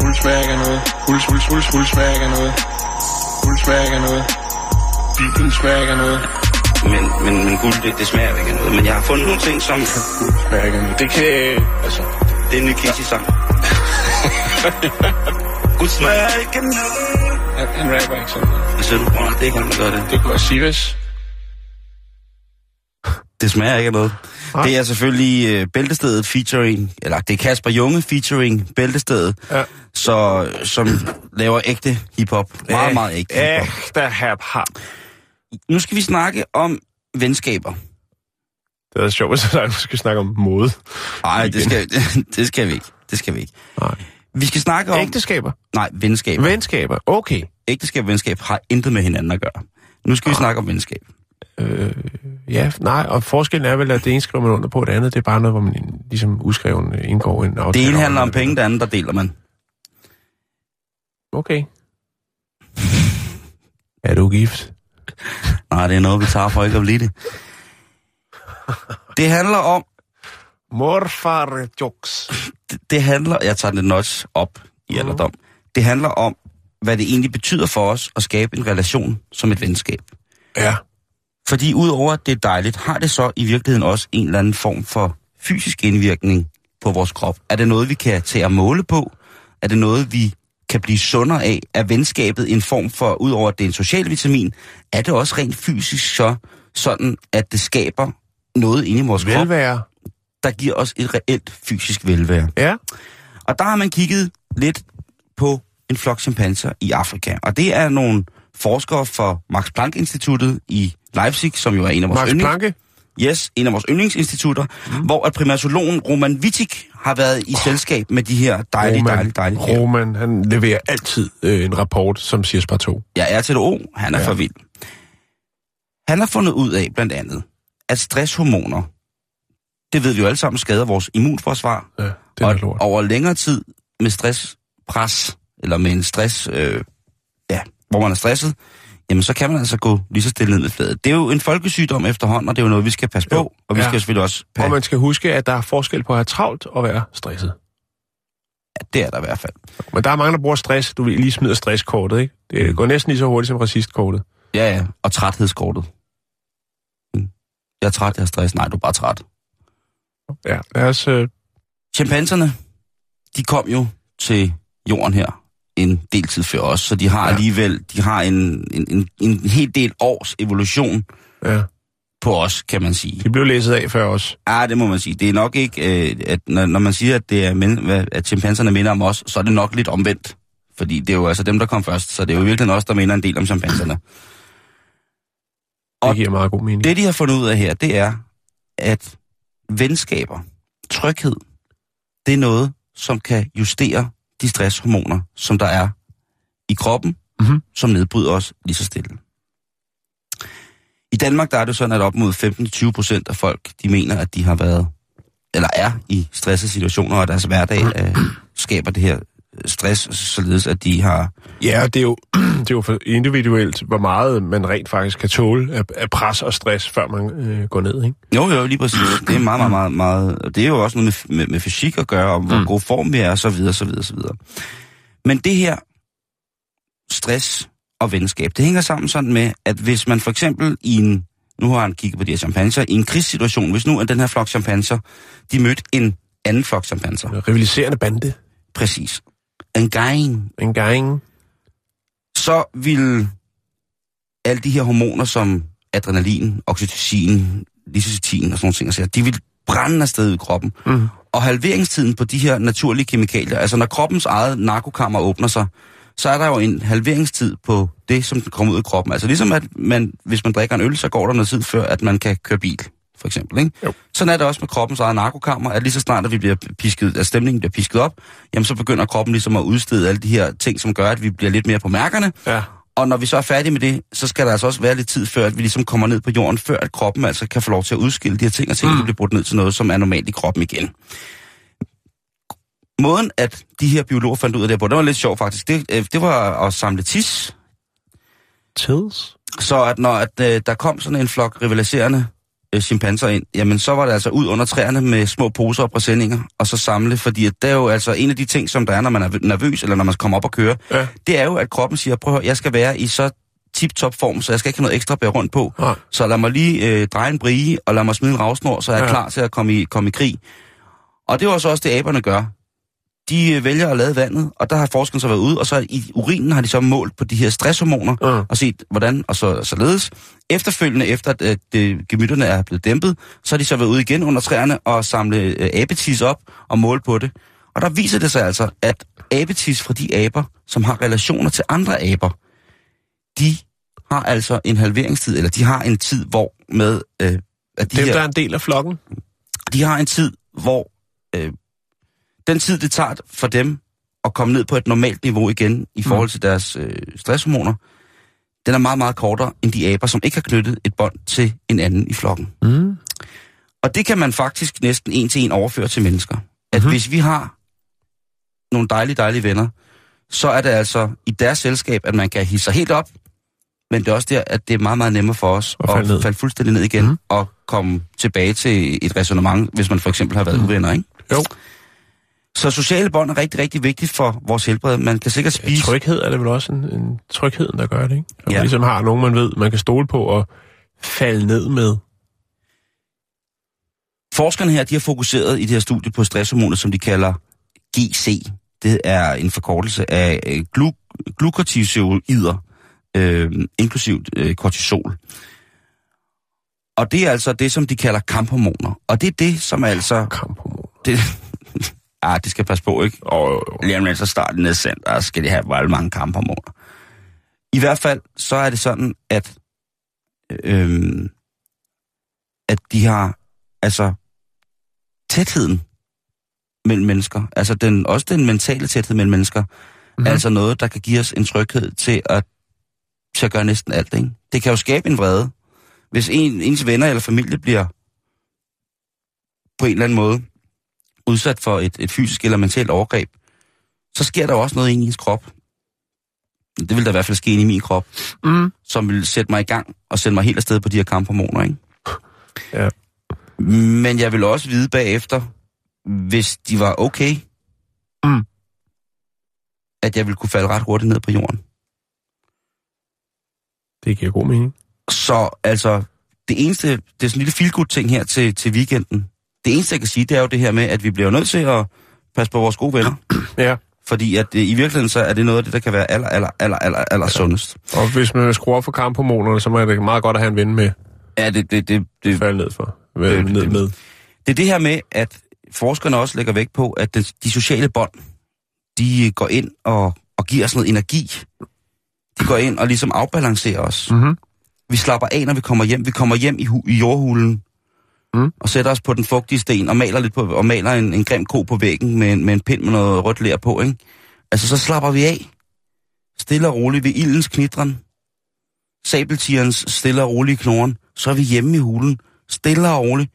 Guld smager ikke noget. Guld, guld, guld, guld smager ikke noget. Guld smager ikke noget. Bibelen smager ikke noget. Men, men, men guld, det, det smager ikke noget. Men jeg har fundet nogle ting, som... Guld smager ikke noget. Det kan... Altså... Det er en ny Casey-sang. Gud smager ikke noget. Han, rapper ikke sådan. Du? Nå, det er ikke gør det. Det kunne Sirius. Det smager ikke af noget. Nej. Det er selvfølgelig øh, Bæltestedet featuring, eller det er Kasper Junge featuring Bæltestedet, Ja. så, som laver ægte hiphop. Meget, meget ægte hiphop. Ægte hap. Nu skal vi snakke om venskaber. Det er sjovt, hvis jeg skal snakke om mode. Nej, det skal, (laughs) det skal vi ikke. Det skal vi ikke. Nej. Vi skal snakke om... Ægteskaber. Nej, venskaber. Venskaber. Okay. Ægteskab og venskab har intet med hinanden at gøre. Nu skal vi snakke om venskab. Øh, ja, nej, og forskellen er vel, at det ene skriver man under på, det andet, det er bare noget, hvor man ligesom uskreven øh, indgår en aftale. Det ene handler om penge, det andet, der deler man. Okay. (laughs) er du gift? Nej, det er noget, vi tager for ikke at blive det. Det handler om... Morfar jokes. (coughs) Det, det handler... Jeg tager det notch op i alderdom. Det handler om, hvad det egentlig betyder for os at skabe en relation som et venskab. Ja. Fordi udover at det er dejligt, har det så i virkeligheden også en eller anden form for fysisk indvirkning på vores krop? Er det noget, vi kan tage at måle på? Er det noget, vi kan blive sundere af? Er venskabet en form for, udover at det er en social vitamin, er det også rent fysisk så sådan, at det skaber noget inde i vores krop, Velvære. Der giver os et reelt fysisk velvære? Ja. Og der har man kigget lidt på en flok chimpanser i Afrika. Og det er nogle forskere fra Max Planck-instituttet i Leipzig, som jo er en af vores Max yndlings- Planke. Yes, en af vores yndlingsinstitutter, mm. hvor at primatologen Roman Wittig har været i selskab med de her dejlige, Roman, dejlige, dejlige dyr. Roman, han leverer altid øh, en rapport, som siger spar 2. Ja, RTDO, han er ja. for vild. Han har fundet ud af blandt andet, at stresshormoner, det ved vi jo alle sammen, skader vores immunforsvar. Ja, det er og lort. over længere tid med stresspres, eller med en stress, øh, ja, hvor man er stresset, jamen så kan man altså gå lige så stille ned med fladet. Det er jo en folkesygdom efterhånden, og det er jo noget, vi skal passe på, Jo. og vi Ja. skal selvfølgelig også Og passe. man skal huske, at der er forskel på at have travlt og være stresset. Ja, det er der i hvert fald. Men der er mange, der bruger stress. Du vil lige smider stresskortet, ikke? Det går næsten lige så hurtigt som racistkortet. Ja, ja, og træthedskortet. Mm. Jeg er træt, jeg har stress. Nej, du er bare træt. Ja, lad os... Øh, Chimpanserne, de kom jo til jorden her en del tid før os, så de har Ja. alligevel, de har en, en, en, en hel del års evolution ja, på os, kan man sige. de blev læsset af før os. Ja, det må man sige. Det er nok ikke, øh, at når, når man siger, at, det er men, at chimpanserne minder om os, så er det nok lidt omvendt. Fordi det er jo altså dem, der kom først, så det er jo virkelig også, der minder en del om chimpanserne. Det giver meget god mening. Det, de har fundet ud af her, det er, at venskaber, tryghed, det er noget, som kan justere de stresshormoner, som der er i kroppen, Mhm. som nedbryder os lige så stille. I Danmark der er det sådan, at op mod 15-20 procent af folk, de mener, at de har været, eller er i stressede situationer, og deres hverdag øh, skaber det her stress, således at de har Ja, det er, jo, (clears throat) det er jo for individuelt, hvor meget man rent faktisk kan tåle af, af pres og stress, før man øh, går ned, ikke? Jo, jo, lige præcis. Det er meget, meget, meget, meget... Og det er jo også noget med, med, med fysik at gøre, og hvor Mm. god form vi er, og så videre, så videre, så videre. Men det her stress og venskab, det hænger sammen sådan med, at hvis man for eksempel i en... Nu har han kigget på de her chimpanser. I en krigssituation, hvis nu er den her flok chimpanser, de mødte en anden flok chimpanser. Ja. Rivaliserende bande. Præcis. En gang. En gang. Så vil alle de her hormoner som adrenalin, oxytocin, lysocytin og sådan nogle ting, de vil brænde afsted i kroppen. Mm. Og halveringstiden på de her naturlige kemikalier, altså når kroppens eget narkokammer åbner sig, så er der jo en halveringstid på det, som kommer ud af kroppen. Altså ligesom at man, hvis man drikker en øl, så går der noget tid før, at man kan køre bil, for eksempel. Ikke? Jo. Sådan er det også med kroppens eget narkokammer, at lige så snart, at vi bliver pisket, at stemningen bliver pisket op, jamen så begynder kroppen ligesom at udstede alle de her ting, som gør, at vi bliver lidt mere på mærkerne. Ja. Og når vi så er færdige med det, så skal der altså også være lidt tid før, at vi ligesom kommer ned på jorden, før at kroppen altså kan få lov til at udskille de her ting, og ting, Mm. bliver brudt ned til noget, som er normalt i kroppen igen. Måden, at de her biologer fandt ud af det på, det var lidt sjovt faktisk, det, øh, det var at samle tis, Tids. så at når at, øh, der kom sådan en flok rivaliserende øh, chimpanser ind, jamen så var det altså ud under træerne med små poser og præsendinger, og så samle, fordi at det er jo altså en af de ting, som der er, når man er nervøs, eller når man kommer op og køre, Ja. det er jo, at kroppen siger, prøv at høre, jeg skal være i så tip-top form, så jeg skal ikke have noget ekstra bære rundt på. Nej. Så lad mig lige øh, dreje en brie, og lad mig smide en ravsnor, så er jeg Ja. ja. klar til at komme i, komme i krig. Og det var så også det, aberne gør. de øh, vælger at lade vandet, og der har forskerne så været ude, og så i urinen har de så målt på de her stresshormoner, Ja. og set hvordan, og så således. Efterfølgende, efter at, at det, gemytterne er blevet dæmpet, så har de så været ude igen under træerne og samle øh, abetis op og måle på det. Og der viser det sig altså, at abetis fra de aber, som har relationer til andre aber, de har altså en halveringstid, eller de har en tid, hvor med, øh, at de Dem, her, der er en del af flokken. de har en tid, hvor øh, den tid, det tager for dem at komme ned på et normalt niveau igen i forhold til deres øh, stresshormoner, den er meget, meget kortere end de aber, som ikke har knyttet et bånd til en anden i flokken. Mm. Og det kan man faktisk næsten en til en overføre til mennesker. At Mhm. hvis vi har nogle dejlige, dejlige venner, så er det altså i deres selskab, at man kan hisse sig helt op, men det er også der, at det er meget, meget nemmere for os At falde ned. falde fuldstændig ned igen Mhm. og komme tilbage til et resonemang, hvis man for eksempel har været Mhm. uvenner, ikke? Jo. Så sociale bånd er rigtig, rigtig vigtigt for vores helbred. Man kan sikkert spise... Tryghed er det vel også en, en trygheden, der gør det, ikke? At man Ja. ligesom har nogen, man ved, man kan stole på og falde ned med. Forskerne her, de har fokuseret i det her studie på stresshormonet, som de kalder GC. Det er en forkortelse af øh, glu- glukotisoider, øh, inklusivt øh, kortisol. Og det er altså det, som de kalder kamphormoner. Og det er det, som altså... Kamphormon. Det, ah, det skal passe på, ikke? Og Lige om lidt, så starter nedsendt, og skal de have meget mange kamphormoner. I hvert fald, så er det sådan, at, øhm, at de har, altså, tætheden mellem mennesker, altså den, også den mentale tæthed mellem mennesker, mm-hmm. Altså noget, der kan give os en tryghed til at, til at gøre næsten alt, ikke? Det kan jo skabe en vrede. Hvis en, ens venner eller familie bliver på en eller anden måde udsat for et, et fysisk eller mentalt overgreb, så sker der jo også noget inde i ens krop. Det vil der i hvert fald ske inde i min krop, mm. som vil sætte mig i gang og sende mig helt afsted på de her kamphormoner, ikke? Ja. Men jeg vil også vide bagefter, hvis de var okay, Mm. at jeg ville kunne falde ret hurtigt ned på jorden. det giver god mening. Så altså, det eneste, det er sådan en lille feel ting her til, til weekenden. Det eneste, jeg kan sige, det er jo det her med, at vi bliver nødt til at passe på vores gode venner. (clears throat) Ja. Fordi at øh, i virkeligheden, så er det noget af det, der kan være aller, aller, aller, aller, aller sundest. Og hvis man skruer op for kamphormonerne, så må det meget godt at have en ven med Ja, det, det, det, det, falde ned for. Det- Vel, det- ned det- med. det er det her med, at forskerne også lægger vægt på, at den, de sociale bånd, de går ind og, og giver os noget energi. De går ind og ligesom afbalancerer os. Mm-hmm. Vi slapper af, når vi kommer hjem. Vi kommer hjem i, hu- i jordhulen Mm. og sætter os på den fugtige sten og maler lidt på, og maler en, en grim ko på væggen med, en- med en pind med noget rødt ler på, ikke? Altså, så slapper vi af. Stille og roligt ved ildens knitren. Sabeltierens stille og rolige knoren. Så er vi hjemme i hulen. Stille og roligt.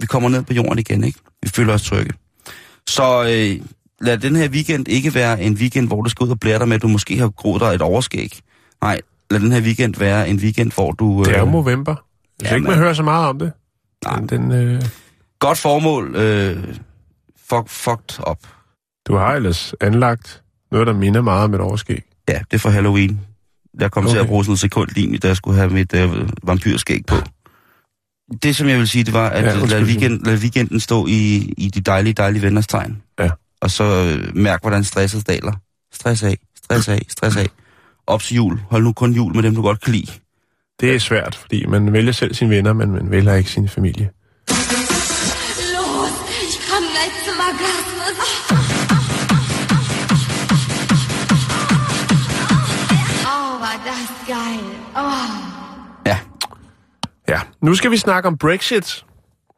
Vi kommer ned på jorden igen, ikke? Vi føler os trygge. Så øh, lad den her weekend ikke være en weekend, hvor du skal ud og blære dig med, at du måske har groet dig et overskæg. Nej, lad den her weekend være en weekend, hvor du... Det er jo november. Jeg synes ja, ikke, man hører så meget om det. Nej. Den, øh, Godt formål. Øh, fuck, fucked up. du har ellers anlagt noget, der minder meget om et overskæg. Ja, det er for Halloween. Jeg kom okay. til at bruge sådan en sekundlim, da jeg skulle have mit øh, vampyrskæg på. Det, som jeg vil sige, det var, at Ja, lad, weekend, lad weekenden stå i, i de dejlige, dejlige venners tegn. Ja. Og så øh, mærk, hvordan stresset daler. Stress af, stress af, stress af. Op til jul. Hold nu kun jul med dem, du godt kan lide. Det er svært, fordi man vælger selv sine venner, men man vælger ikke sin familie. Ja. Ja, nu skal vi snakke om Brexit.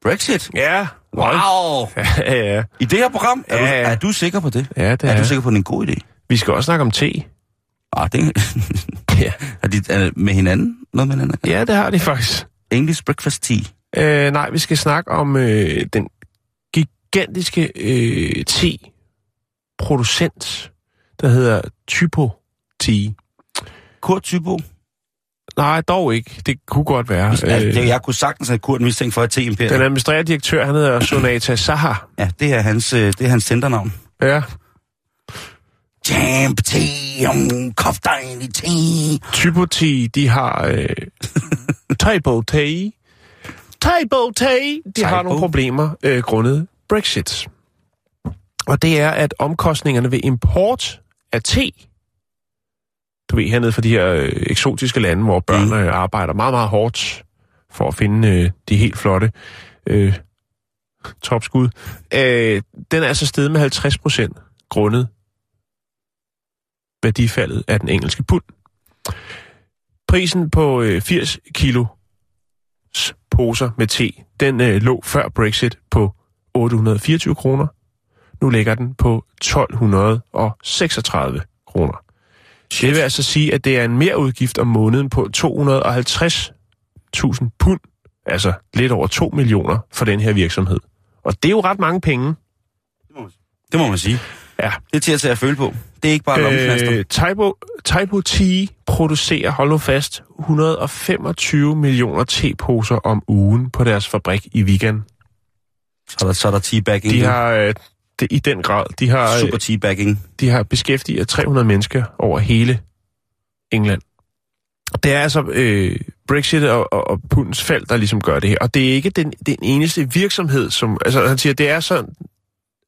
Brexit. Ja. Wow. Ja, ja. I det her program, er, Ja, du, er du sikker på det? Ja, det Er, er. du sikker på, at det er en god idé? Vi skal også snakke om te. Ah, det (laughs) Ja. er, de, er med hinanden? Noget med hinanden? Ja, det har de faktisk. English breakfast tea. Øh, nej, vi skal snakke om øh, den gigantiske øh, te-producent, der hedder Typo Tea. Kurt Tybo. Nej, dog ikke. Det kunne godt være. Øh, jeg, jeg kunne sagtens have Kurt mistænkt for et te-imperium. den administrerende direktør, han hedder Sonata Saha. Ja, det er hans, øh, det er hans centernavn. Ja. Champ tea, um, kop dejlig tea. Typo Tea, de har... Øh, (laughs) Typo Tea. Typo Tea. De har Typo. nogle problemer øh, grundet Brexit. Og det er, at omkostningerne ved import af te, du ved, hernede fra de her øh, eksotiske lande, hvor børn mm. arbejder meget, meget hårdt for at finde øh, de helt flotte øh, topskud, øh, den er altså steget med 50 procent grundet værdifaldet af den engelske pund. Prisen på øh, 80 kilo poser med te, den øh, lå før Brexit på 824 kroner. Nu ligger den på 1236 kroner. Det vil altså sige, at det er en mere udgift om måneden på 250.000 pund, altså lidt over 2 millioner for den her virksomhed. Og det er jo ret mange penge. Det må man sige. Ja. Det er til at tage at føle på. Det er ikke bare lommeknaster. Øh, Typo, Typo Tea producerer, hold nu fast, 125 millioner teposer om ugen på deres fabrik i weekend. Så er der, så er der teabagging. De har øh, det, i den grad, de har, øh, Super teabagging. de har beskæftiget 300 mennesker over hele England. Det er altså øh, Brexit og, og, og pundens fald, der ligesom gør det her. Og det er ikke den, den eneste virksomhed, som... Altså, han siger, det er sådan...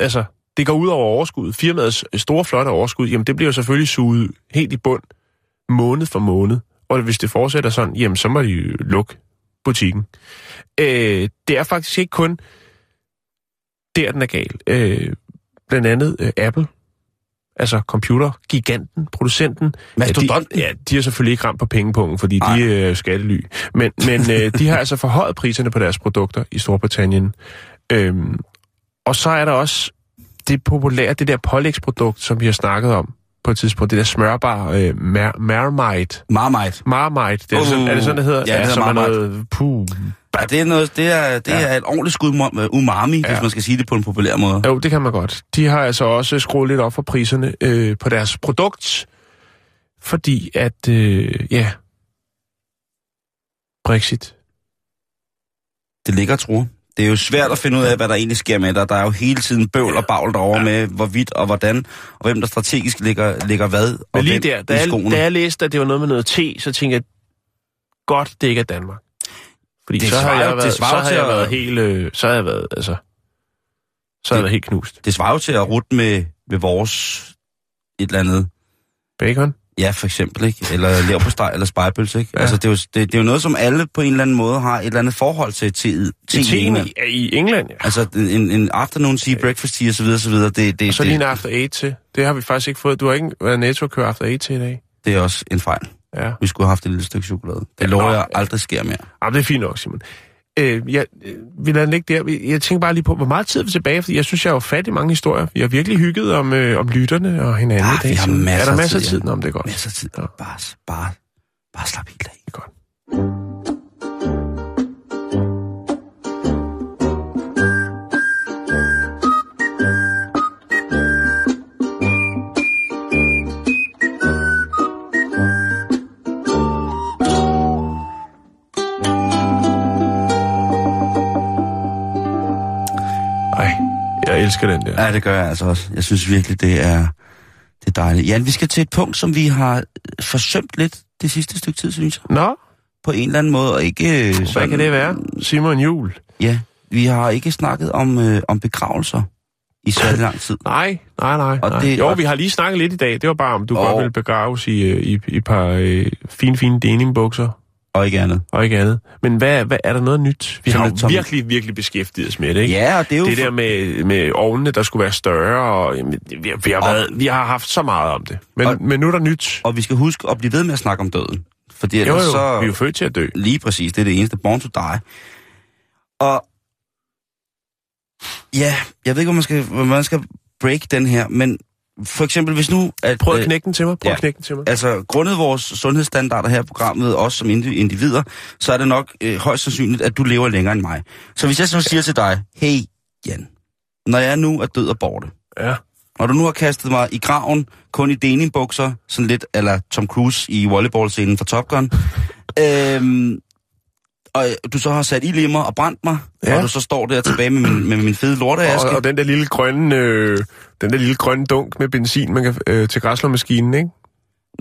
Altså, det går ud over overskud. Firmaets store, flotte overskud, jamen det bliver selvfølgelig suget helt i bund måned for måned. Og hvis det fortsætter sådan, jamen så må de jo lukke butikken. Øh, det er faktisk ikke kun der, den er gal. Øh, blandt andet øh, Apple, altså computergiganten, producenten. Mastodonten? De, ja, de har selvfølgelig ikke ramt på pengepungen, fordi Nej. de er øh, skattely. Men, men øh, de har altså forhøjet priserne på deres produkter i Storbritannien. Øhm, og så er der også det populære, det der pålægsprodukt, som vi har snakket om på et tidspunkt, det der smørbar øh, mar- Marmite. Marmite. Marmite, det er, uh, sådan, er det sådan, det hedder? Ja, det hedder er Marmite. noget, puh, Ja, det er, noget, det er, det Ja. er et ordentligt skud umami, ja. hvis man skal sige det på en populær måde. Jo, det kan man godt. De har altså også skruet lidt op for priserne øh, på deres produkt, fordi at, øh, ja, Brexit. Det ligger, tror Det er jo svært at finde ud af, hvad der egentlig sker med dig. Der er jo hele tiden bøvl og bagl derovre ja. med, hvorvidt og hvordan, og hvem der strategisk ligger, ligger hvad, og Men lige hvem der, da i jeg, da jeg læste, at det var noget med noget te, så tænkte jeg, godt, det ikke er Danmark. Fordi Det så har svarer jeg jo- det været, så har jeg været helt, øh, så har jeg været, altså, så har jeg været helt knust. Det svarer jo til at rute med, med vores et eller andet, Bacon? Ja for eksempel, ikke? Eller (laughs) leverpostej eller spejpølse, ikke? Ja. Ja. Altså, det er, jo, det, det er jo noget, som alle på en eller anden måde har et eller andet forhold til, til, til, I, til England. i, i England, ja. Altså, en, en afternoon tea, breakfast tea osv. osv. Det, det, Og så lige en after eight til. Det har vi faktisk ikke fået. Du har ikke været netto at køre after eight til i dag. det er også en fejl. Ja. Vi skulle have haft et lille stykke chokolade. Det lover nå, jeg aldrig sker mere. Jamen, det er fint nok, Simon. Øh, jeg, øh, vi lader den ligge der. Jeg tænker bare lige på, hvor meget tid er vi tilbage, fordi jeg synes, jeg har jo fat i mange historier. Vi har virkelig hygget om, øh, om lytterne og hinanden Ah, i dag. vi har masser er der af masser af tid, tid? men det er godt. Masser af tid. Ja. Bare, bare, bare slap helt af. Godt. Elsker den der. Ja, det gør jeg altså også. Jeg synes virkelig, det er, det er dejligt. Jan, vi skal til et punkt, som vi har forsømt lidt det sidste stykke tid, synes jeg. Nå, På en eller anden måde, og ikke... øh, hvad sådan- kan det være? Simon Jul. Ja, vi har ikke snakket om, øh, om begravelser i så lang tid. (laughs) Nej, nej, nej. Og nej. det- jo, og- vi har lige snakket lidt i dag. Det var bare, om du Og- godt ville begraves i, øh, i, i et par øh, fine, fine denimbukser Og ikke andet. og ikke andet. Men hvad, hvad er der noget nyt? Vi har jo virkelig, virkelig beskæftiget os med det, ikke? Ja, og det er jo... Det der med, med ovnene, der skulle være større, og jamen, vi, har- vi, har Og- været, vi har haft så meget om det. Men, Og- men nu er der nyt. Og vi skal huske at blive ved med at snakke om døden. Fordi Jo, ellers jo, så... vi er jo født til at dø. Lige præcis, det er det eneste. Born to die. Og ja, jeg ved ikke, om man skal, om man skal break den her, men for eksempel hvis nu... At, Prøv at øh, knække den til mig. Prøv ja. at knække den til mig. Altså, grundet vores sundhedsstandarder her i programmet, også som indi- individer, så er det nok øh, højst sandsynligt, at du lever længere end mig. Så hvis jeg så siger til dig, hey Jan, når jeg nu er død og borte, Ja. når du nu har kastet mig i graven, kun i denimbukser, sådan lidt eller Tom Cruise i volleyballscenen fra Top Gun, (laughs) øhm, og du så har sat i limmer og brændt mig, Ja. og du så står der tilbage med min, med min fede lorteaske. Og, og den der lille grønne, øh, den der lille grønne dunk med benzin man kan, øh, til græslåmaskinen, ikke?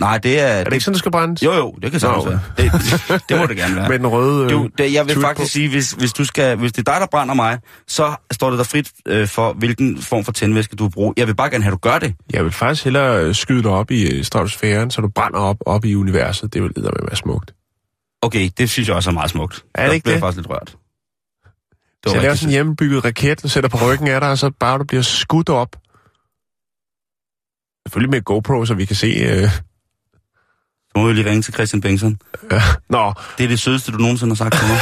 Nej, det er... Er det ikke sådan, det skal brændes? Jo, jo, det kan sagtens være. Det, det, det må det gerne være. (laughs) Med den røde... Du, øh, det, jeg vil faktisk på. sige, hvis, hvis, du skal, hvis det er dig, der brænder mig, så står det dig frit øh, for, hvilken form for tændvæske du vil bruge. Jeg vil bare gerne have, at du gør det. Jeg vil faktisk hellere øh, skyde dig op i øh, stratosfæren, så du brænder op, op i universet. Det vil med være smukt. Okay, det synes jeg også er meget smukt. Er det ikke det? jeg faktisk lidt rørt. Det Så jeg laver sådan en hjemmebygget raket, du sætter på ryggen af dig, og så bare du bliver skudt op. Selvfølgelig med GoPro, så vi kan se... Øh... Så må vi lige ringe til Christian Bengtsson. Ja. Nå, Det er det sødeste, du nogensinde har sagt til mig.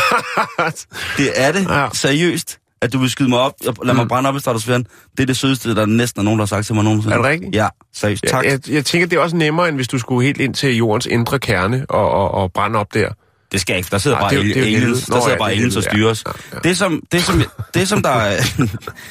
(laughs) det er det. Ja. Seriøst. At du vil skyde mig op og lade mig brænde op i stratosfæren. Det er det sødeste, der næsten er nogen, der har sagt til mig nogensinde. Er det rigtigt? Ja, seriøst. Tak. jeg, jeg, jeg tænker, det er også nemmere, end hvis du skulle helt ind til jordens indre kerne og, og, og brænde op der. Det skal ikke. Der sidder Nej, bare det det helvede. der sidder ja, bare aliens og styrer ja. os. Ja, ja. Det som, det som, det som der er,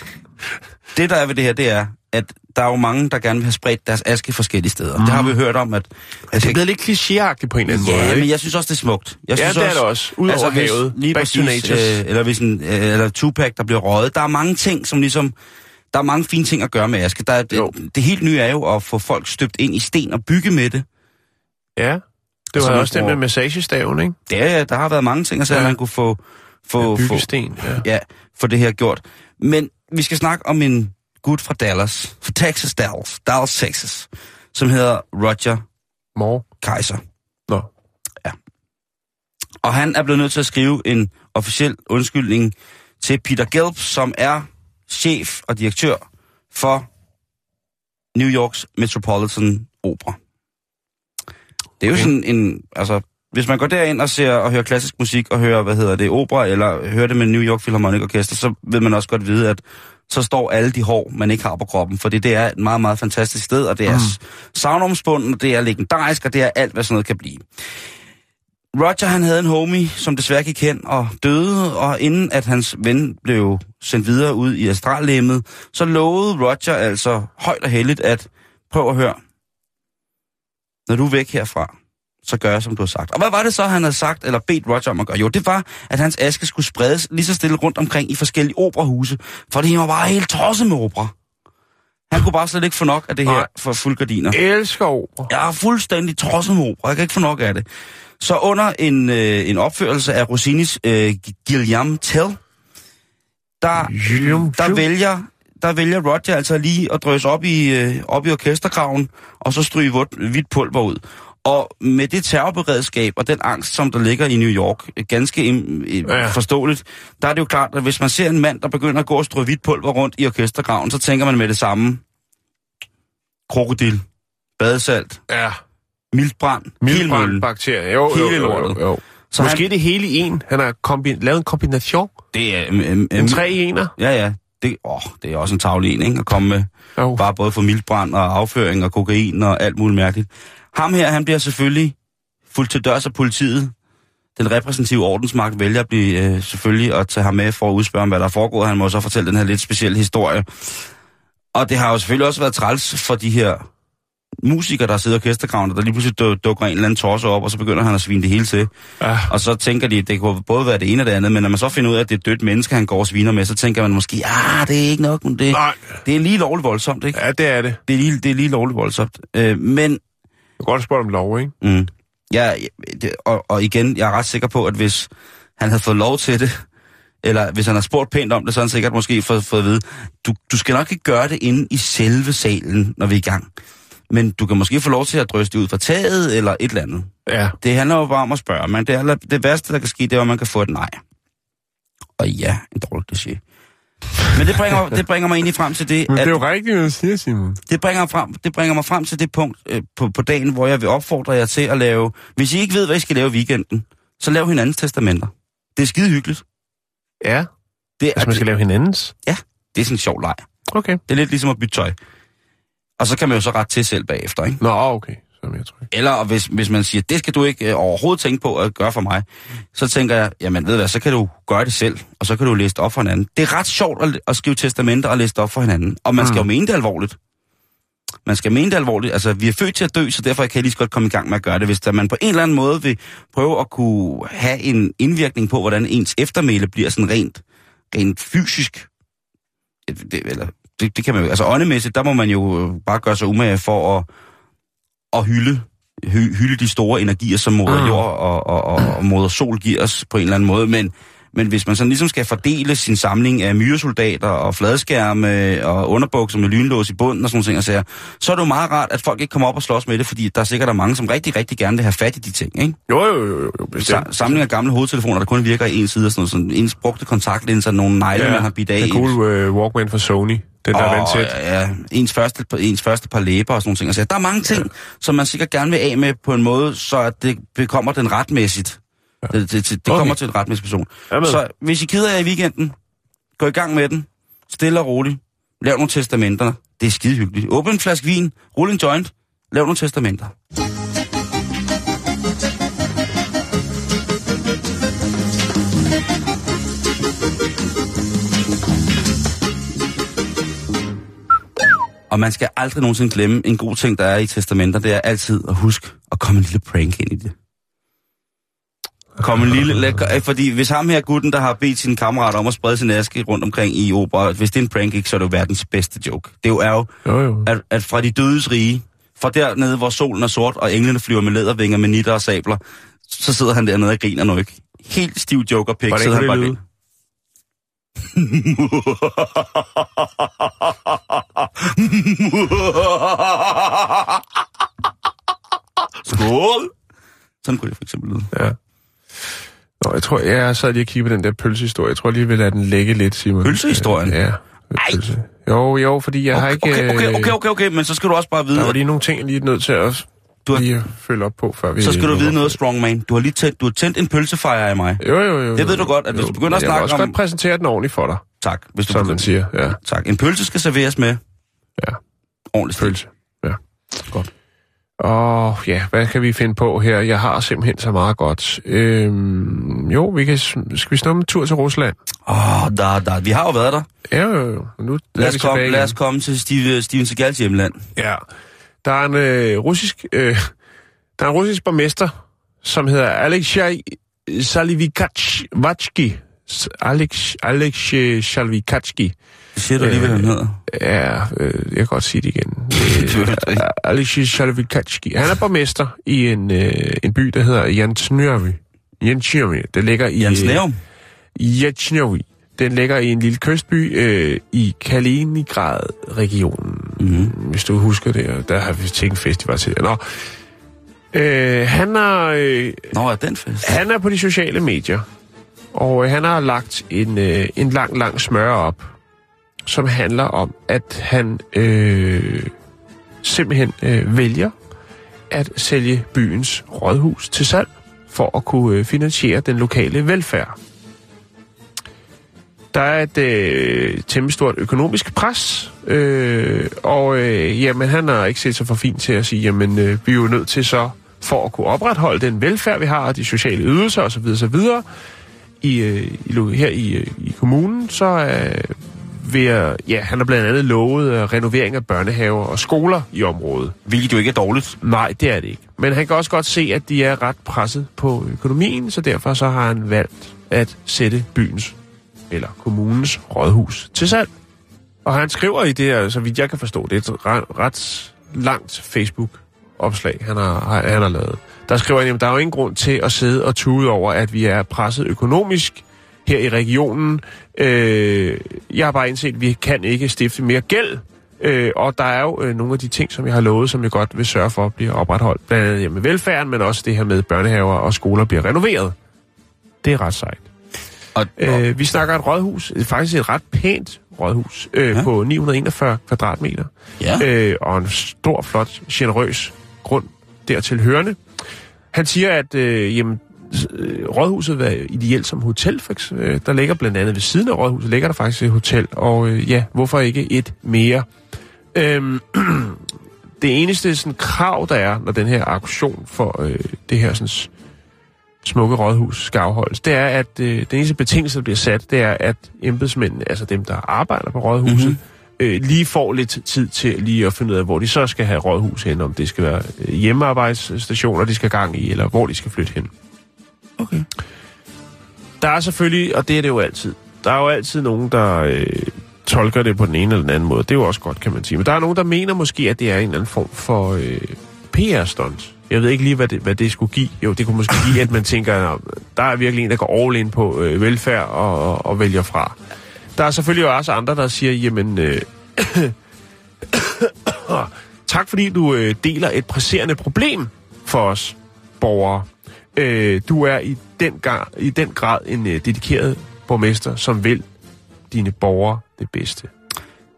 (laughs) det der er ved det her, det er, at der er jo mange, der gerne vil have spredt deres aske forskellige steder. Mm. Det har vi hørt om, at... at Det er blevet lidt klichéagtigt på en eller anden måde, Ja, men jeg synes også, det er smukt. Jeg Ja, synes det er det også. Ud over hvis- havet. Lige Back præcis, natures. øh, eller hvis en, øh, eller Tupac, der bliver røget. Der er mange ting, som ligesom... Der er mange fine ting at gøre med aske. Der er, Jo. det, det helt nye er jo at få folk støbt ind i sten og bygge med det. Ja, det Altså, var man også bruger- med massagestaven, ikke? Det er, der har været mange ting, at ja. Ja. man kunne få, få, få, Byggesten, ja. ja, få det her gjort. Men vi skal snakke om en gut fra Dallas, fra Texas, Dallas, Dallas, Texas, som hedder Roger Mor. Kaiser. Nå. Og han er blevet nødt til at skrive en officiel undskyldning til Peter Gelb, som er chef og direktør for New Yorks Metropolitan Opera. Det er jo Okay. sådan en, altså, hvis man går derind og ser og hører klassisk musik og hører, hvad hedder det, opera, eller hører det med New York Philharmonic Orkester, så vil man også godt vide, at så står alle de hår, man ikke har på kroppen, fordi det er et meget, meget fantastisk sted, og det er mm. savnomspunden, og det er legendarisk, og det er alt, hvad sådan noget kan blive. Roger, han havde en homie, som desværre gik hen og døde, og inden at hans ven blev sendt videre ud i astrallemmet, så lovede Roger altså højt og heldigt at prøv at høre. Når du er væk herfra, så gør jeg, som du har sagt. Og hvad var det så, han havde sagt, eller bedt Roger om at gøre? Jo, det var, at hans aske skulle spredes lige så stille rundt omkring i forskellige operahuse, for det var bare helt tosset med opera. Han kunne bare slet ikke få nok af det her Nej. for fuld gardiner. Elsker opera. Jeg er fuldstændig tosset med opera. Jeg kan ikke få nok af det. Så under en, øh, en opførelse af Rossinis øh, Guillaume Tell, der, der, vælger, der vælger Roger altså lige at drøse op i, øh, op i orkesterkraven, og så stryge hvidt pulver ud. Og med det terrorberedskab og den angst, som der ligger i New York, øh, ganske øh, Ja. forståeligt, der er det jo klart, at hvis man ser en mand, der begynder at gå og strø hvidt pulver rundt i orkestergraven, så tænker man med det samme. Krokodil, badesalt, Ja. mildbrand, Mildbrand bakterier. Jo, Hele jo, jo, jo, jo. Så Måske han- det hele i en. Han har kombi- lavet en kombination. Det er... Um, um, En tre i ener. Ja, ja. Det, åh, det er også en tavle en, ikke? At komme med Jo. bare både for mildbrand og afføring og kokain og alt muligt mærkeligt. Ham her, han bliver selvfølgelig fuldt til dørs af politiet. Den repræsentative ordensmagt vælger at blive, øh, selvfølgelig at tage ham med for at udspørge, om, hvad der er foregået. Han må så fortælle den her lidt specielle historie. Og det har jo selvfølgelig også været træls for de her musikere, der sidder i orkestergraven, der lige pludselig duk- dukker en eller anden torso op, og så begynder han at svine det hele til. Ja. Og så tænker de, at det kunne både være det ene og det andet, men når man så finder ud af, at det er et dødt menneske, han går og sviner med, så tænker man måske, ah, det er ikke nok, men det, Nej. det er lige lovligt voldsomt, ikke? Ja, det er det. Det er lige, det er lige lovligt voldsomt. Øh, men, Du kan godt spørge om lov, ikke? mm, ja, det, og, og igen, jeg er ret sikker på, at hvis han havde fået lov til det, eller hvis han har spurgt pænt om det, så har han sikkert måske fået, fået at vide, du, du skal nok ikke gøre det inde i selve salen, når vi er i gang. Men du kan måske få lov til at drøse det ud fra taget, eller et eller andet. Ja. Det handler jo bare om at spørge, men det, er, det værste, der kan ske, det er, at man kan få et nej. Og ja, en dårlig kliché. Men det bringer, (laughs) det bringer mig egentlig frem til det, Men det er jo rigtigt, hvad du siger, Simon. det bringer, frem, det bringer mig frem til det punkt øh, på, på dagen, hvor jeg vil opfordre jer til at lave... Hvis I ikke ved, hvad I skal lave i weekenden, så lav hinandens testamenter. Det er skide hyggeligt. Ja. Det Hvis man skal lave hinandens. det er sådan en sjov leg. Okay. Det er lidt ligesom at bytte tøj. Og så kan man jo så ret til selv bagefter, ikke? Nå, okay. Så er jeg tryg. Eller hvis, hvis man siger, det skal du ikke øh, overhovedet tænke på at gøre for mig, så tænker jeg, jamen ved du hvad, så kan du gøre det selv, og så kan du læse det op for hinanden. Det er ret sjovt at, at skrive testamenter og læse det op for hinanden, og man skal jo mene det alvorligt. Man skal mene det alvorligt. Altså, vi er født til at dø, så derfor kan jeg lige så godt komme i gang med at gøre det. Hvis der man på en eller anden måde vil prøve at kunne have en indvirkning på, hvordan ens eftermæle bliver sådan rent, rent fysisk, det, eller, det, det kan man jo, altså åndemæssigt, der må man jo øh, bare gøre sig umage for at, at hylde hy- hylde de store energier, som moder Mm. jord og, og, og, og moder sol giver os på en eller anden måde, men, men hvis man sådan ligesom skal fordele sin samling af myresoldater og fladskærme og underbukser med lynlås i bunden og sådan nogle ting, og sager, så er det jo meget rart, at folk ikke kommer op og slås med det, fordi der er sikkert er mange, som rigtig, rigtig gerne vil have fat i de ting, ikke? Jo, jo, jo, jo, Sa- samling af gamle hovedtelefoner, der kun virker i en side, og sådan noget, sådan ens brugte kontaktlinser, nogle negle, ja, man har bidt af. Ens- cool uh, Walkman fra Sony. Den der og, vandtæt. ja, ens første, ens første par læber og sådan nogle ting. Altså, der er mange ting, ja. som man sikkert gerne vil af med på en måde, så at det bekommer den retmæssigt. Ja. Det, det, det, det Okay. kommer til en retmæssig person. Er. Så hvis I gider jer i weekenden, gå i gang med den. Stille og roligt. Lav nogle testamenter. Det er skide hyggeligt. Åbn en flaske vin. Rul en joint. Lav nogle testamenter. Og man skal aldrig nogensinde glemme en god ting, der er i testamenter. Det er altid at huske at komme en lille prank ind i det. Kom en lille... lækker- Fordi hvis ham her gutten, der har bedt sin kammerat om at sprede sin aske rundt omkring i opera, hvis det er en prank, ikke, så er det jo verdens bedste joke. Det er jo, er jo Jo, jo. at, at fra de dødes rige, fra dernede, hvor solen er sort, og englene flyver med lædervinger med nitter og sabler, så sidder han dernede og griner nu ikke. Helt stiv joker pik, Hvordan han det bare lyde? (laughs) Skål! Sådan kunne det for eksempel lyde. Ja. Nå, jeg tror, jeg sad lige og kiggede på den der pølsehistorie. Jeg tror lige, vi lader den lægge lidt, Simon. Pølsehistorien? Ja. Pølse. Jo, jo, fordi jeg har ikke... Okay, okay, øh, okay, okay, okay, men så skal du også bare vide, Der var lige nogle ting, jeg lige er nødt til at Du har- lige følge op på, før vi... så skal du vide noget, strongman. Du har lige tændt, du har tændt en pølsefejr i mig. Jo, jo, jo. Det ved du godt, at hvis jo, du begynder at jeg vil snakke også om- godt præsentere den ordentligt for dig, Tak, hvis du som man begynder. siger. Ja, Tak. En pølse skal serveres med ja. ordentligt. Pølse. Ja. Godt. Og ja, hvad kan vi finde på her? Jeg har simpelthen så meget godt. Øhm, jo, vi kan, skal vi snumme en tur til Rusland? Åh, oh, der, der. Vi har jo været der. Ja, jo, jo. Nu Lad vi os, komme, lad os komme til Steve, Steven Seagals hjemland. Ja. Der er en øh, russisk... Øh, der er en russisk borgmester, som hedder Alexei Salivikatski. Alex, Alexei Salivikatski. Det siger du alligevel, han hedder. Ja, øh, jeg kan godt sige det igen. (laughs) Øh, Alexei Salivikatski. Han er borgmester i en, øh, en by, der hedder Jansnjøvi. Jansnjøvi. Det ligger i... Jens Nærum. Jansnjøvi. Den ligger i en lille kystby øh, i Kaliningrad-regionen. Mm-hmm. Hvis du husker det, og der har vi tænkt festival til. Nå. Øh, han, er, øh, Nå, er den fest? han er på de sociale medier, og øh, han har lagt en, øh, en lang, lang smør op, som handler om, at han øh, simpelthen øh, vælger at sælge byens rådhus til salg, for at kunne øh, finansiere den lokale velfærd. Der er et øh, temmelig stort økonomisk pres, øh, og øh, jamen, han har ikke set sig for fint til at sige, jamen øh, vi er jo nødt til så, for at kunne opretholde den velfærd, vi har, og de sociale ydelser osv. osv. I, øh, i, her i, øh, i kommunen, så øh, vil jeg, ja, han har blandt andet lovet øh, renovering af børnehaver og skoler i området. Hvilket jo ikke er dårligt. Nej, det er det ikke. Men han kan også godt se, at de er ret presset på økonomien, så derfor så har han valgt at sætte byens eller kommunens rådhus til salg. Og han skriver i det her, så vidt jeg kan forstå, det er et ret, ret langt Facebook-opslag, han har- han har lavet. Der skriver han, at der er jo ingen grund til at sidde og tude over, at vi er presset økonomisk her i regionen. Øh, jeg har bare indset, at vi kan ikke stifte mere gæld. Øh, og der er jo øh, nogle af de ting, som jeg har lovet, som jeg godt vil sørge for bliver opretholdt. Blandt andet med velfærden, men også det her med børnehaver og skoler bliver renoveret. Det er ret sejt. Og, og, Øh, vi snakker et rådhus, faktisk et ret pænt rådhus, øh, ja. på 941 kvadratmeter. ja. Øh, og en stor, flot, generøs grund dertil hørende. Han siger, at øh, jamen, øh, rådhuset var ideelt som hotel. For øh, der ligger blandt andet ved siden af rådhuset, ligger der faktisk et hotel. Og øh, ja, hvorfor ikke et mere? Øhm, (clears throat) det eneste sådan, krav, der er, når den her auktion for øh, det her sådan, smukke rådhus skal afholdes, det er, at øh, den eneste betingelse, der bliver sat, det er, at embedsmændene, altså dem, der arbejder på rådhuset, mm-hmm øh, lige får lidt tid til lige at finde ud af, hvor de så skal have rådhus hen, om det skal være øh, hjemmearbejdsstationer, de skal gang i, eller hvor de skal flytte hen. Okay. Der er selvfølgelig, og det er det jo altid, der er jo altid nogen, der øh, tolker det på den ene eller den anden måde. Det er jo også godt, kan man sige. Men der er nogen, der mener måske, at det er en eller anden form for øh, PR-stunt. Jeg ved ikke lige, hvad det, hvad det skulle give. Jo, det kunne måske give, at man tænker, at der er virkelig en, der går all in på øh, velfærd og, og, og vælger fra. Der er selvfølgelig også andre, der siger, jamen, øh, (coughs) tak fordi du øh, deler et presserende problem for os borgere. Øh, du er i den, gang, i den grad en øh, dedikeret borgmester, som vil dine borgere det bedste.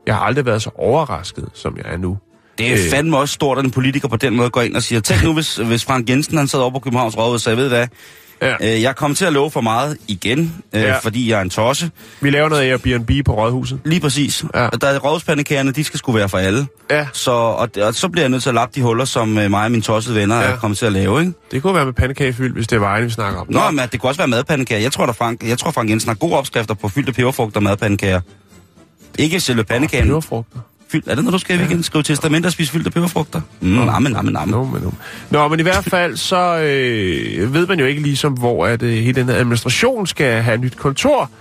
Jeg har aldrig været så overrasket, som jeg er nu. Det er øh. fandme også stort, at en politiker på den måde går ind og siger, tænk nu, hvis, hvis Frank Jensen han sad over på Københavns Rådhus og sagde, ved hvad, Ja. Øh, jeg kommer til at love for meget igen, øh, ja. fordi jeg er en tosse. Vi laver noget Airbnb på Rådhuset. Lige præcis. Ja. Der er rådhuspandekærerne, de skal skulle være for alle. Ja. Så, og, og så bliver jeg nødt til at lappe de huller, som øh, mig og mine tossede venner ja. er kommet til at lave, ikke? Det kunne være med pandekagefyld, hvis det er vejen, vi snakker om. Nå, Nå. men det kunne også være madpandekager. Jeg tror, der Frank, jeg tror, Frank Jensen har gode opskrifter på fyldte peberfrugter og madpandekager. Ikke selve pandekagen. Oh, peberfrugter? Fyld, er det, når du skal i weekend? Skrive testament og spise fyldte peberfrugter? Mm, namme, namme, namme. No, men, no. Nå, men i hvert fald, så øh, ved man jo ikke ligesom, hvor at, øh, hele den her administration skal have nyt kontor.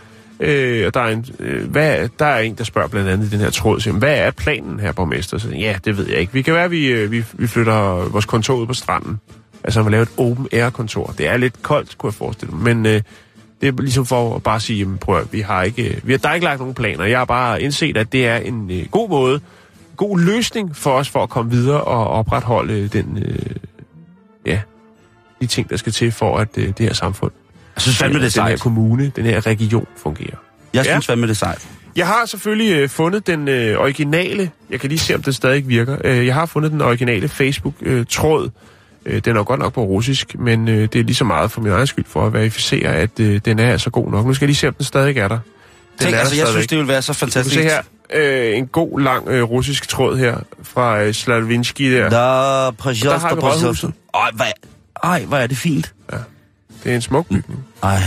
Øh, og der er, en, øh, hvad, der er en, der spørger blandt andet i den her tråd, siger, hvad er planen her, borgmester? Så, ja, det ved jeg ikke. Vi kan være, at vi, øh, vi, vi flytter vores kontor ud på stranden. Altså, man laver et open air kontor. Det er lidt koldt, kunne jeg forestille mig. Men øh, det er ligesom for at bare sige, jamen, prøv at, vi har ikke, vi har, der er ikke lagt nogen planer. Jeg har bare indset, at det er en øh, god måde, god løsning for os for at komme videre og opretholde den, øh, ja, de ting, der skal til for, at øh, det her samfund, jeg synes fandme, det er den her kommune, den her region fungerer. Jeg synes ja. fandme, det er sejt. Jeg har selvfølgelig øh, fundet den øh, originale, jeg kan lige se, om det stadig virker. Øh, jeg har fundet den originale Facebook-tråd, øh, Øh, den er godt nok på russisk, men øh, det er lige så meget for min egen skyld for at verificere, at øh, den er så god nok. Nu skal jeg lige se, om den stadig er der. Den Tænk, er altså, der jeg synes, det vil være så fantastisk. Se her, øh, en god, lang øh, russisk tråd her fra øh, Slavinsky der. Der, der har vi rådhuset. Ej, hvad, ej, hvor er det fint. Ja, det er en smuk bygning. Ej.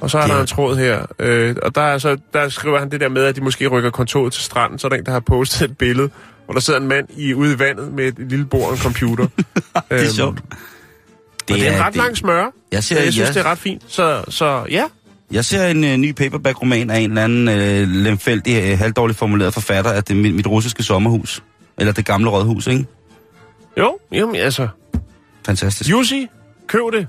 Og så er det... der en tråd her, øh, og der, er så, der skriver han det der med, at de måske rykker kontoret til stranden, så er der en, der har postet et billede, hvor der sidder en mand i, ude i vandet med et lille bord og en computer. (laughs) det er øhm, sjovt. Det, det er en ret det... lang smør. Jeg, ser, jeg synes, ja. det er ret fint. Så, så ja. Jeg ser en uh, ny paperback-roman af en eller anden uh, lemfældig, uh, halvdårligt formuleret forfatter af det, mit, mit russiske sommerhus. Eller det gamle rådhus, ikke? Jo, jamen altså. Fantastisk. Jussi, køb det.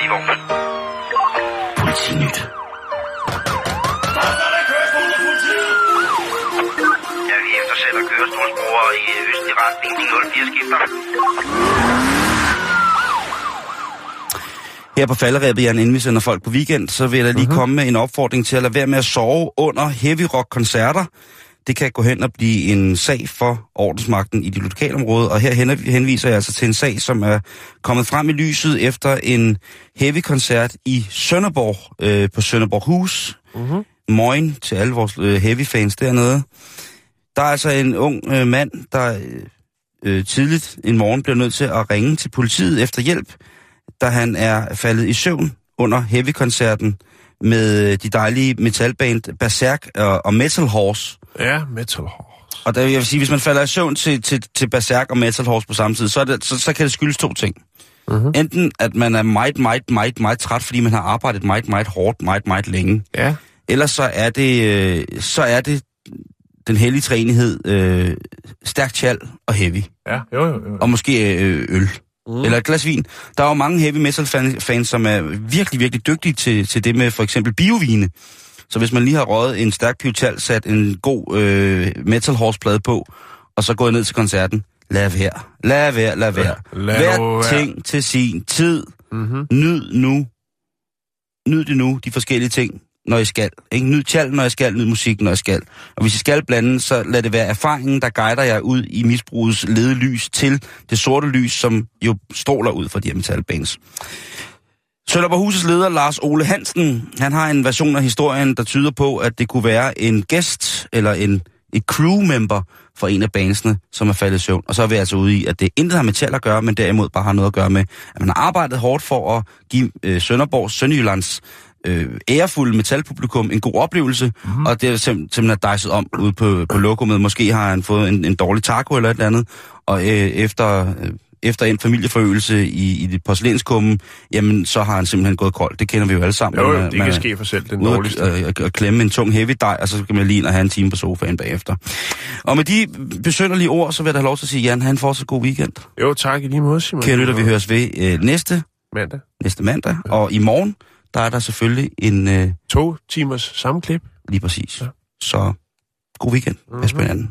I vognen. Politinyt. Ja, vi eftersætter kørestolsbrugere i østlig retning. De 04 skifter. Her på falderæbet, Jan, inden vi sender folk på weekend, så vil jeg lige uh-huh. komme med en opfordring til at lade være med at sove under heavy rock koncerter det kan gå hen og blive en sag for ordensmagten i de lokalområde, og her henviser jeg altså til en sag, som er kommet frem i lyset efter en heavy-koncert i Sønderborg, øh, på Sønderborg Hus. Mm-hmm. Moin til alle vores øh, heavy-fans dernede. Der er altså en ung øh, mand, der øh, tidligt en morgen bliver nødt til at ringe til politiet efter hjælp, da han er faldet i søvn under heavy-koncerten med de dejlige metalband Berserk og, og Metal Horse. Ja, Metal Horse. Og der, jeg vil sige, hvis man falder i søvn til, til, til Berserk og Metal Horse på samme tid, så, det, så, så kan det skyldes to ting. Uh-huh. Enten at man er meget, meget, meget, meget træt, fordi man har arbejdet meget, meget hårdt, meget, meget længe. Ja. Ellers så er det, øh, så er det den hellige træenighed, øh, stærkt tjal og heavy. Ja, jo, jo, jo. Og måske øh, øl. Mm. Eller et glas vin. Der er jo mange heavy metal fans, som er virkelig, virkelig dygtige til, til det med for eksempel biovine. Så hvis man lige har røget en stærk pivotal, sat en god øh, metal horse plade på, og så gået ned til koncerten, lad være, lad være, lad være. Lad Hver ting til sin tid. Mm-hmm. Nyd nu. Nyd det nu, de forskellige ting, når I skal. Ikke? Nyd tjal, når jeg skal, nyd musik, når jeg skal. Og hvis I skal blande, så lad det være erfaringen, der guider jer ud i misbrugets ledelys til det sorte lys, som jo stråler ud fra de her metalbands. Husets leder Lars Ole Hansen, han har en version af historien, der tyder på, at det kunne være en gæst eller en et crewmember for en af bandsene, som er faldet i søvn. Og så er vi altså ude i, at det intet har med tal at gøre, men derimod bare har noget at gøre med, at man har arbejdet hårdt for at give øh, Sønderborg, Sønderjyllands øh, ærefulde metalpublikum en god oplevelse, mm. og det er sim- simpelthen dejset om ude på, på lokummet. Måske har han fået en, en dårlig taco eller et eller andet, og øh, efter, øh, efter en familieforøgelse i, i det porcelænskummen, jamen så har han simpelthen gået kold. Det kender vi jo alle sammen. Jo, Man- det man kan ske for selv, den dårligste. at, at, at klemme en tung heavy dej, og så skal man lige ind og have en time på sofaen bagefter. Og med de besønderlige ord, så vil jeg da have lov til at sige, Jan, have en fortsat god weekend. Jo, tak i lige måde, Simon. Kære lytter, vi høres ved øh, næste, Mandag. næste mandag, og i morgen, der er der selvfølgelig en... Øh, To timers sammenklip. Lige præcis. Ja. Ja. Så god weekend. Pas på hinanden.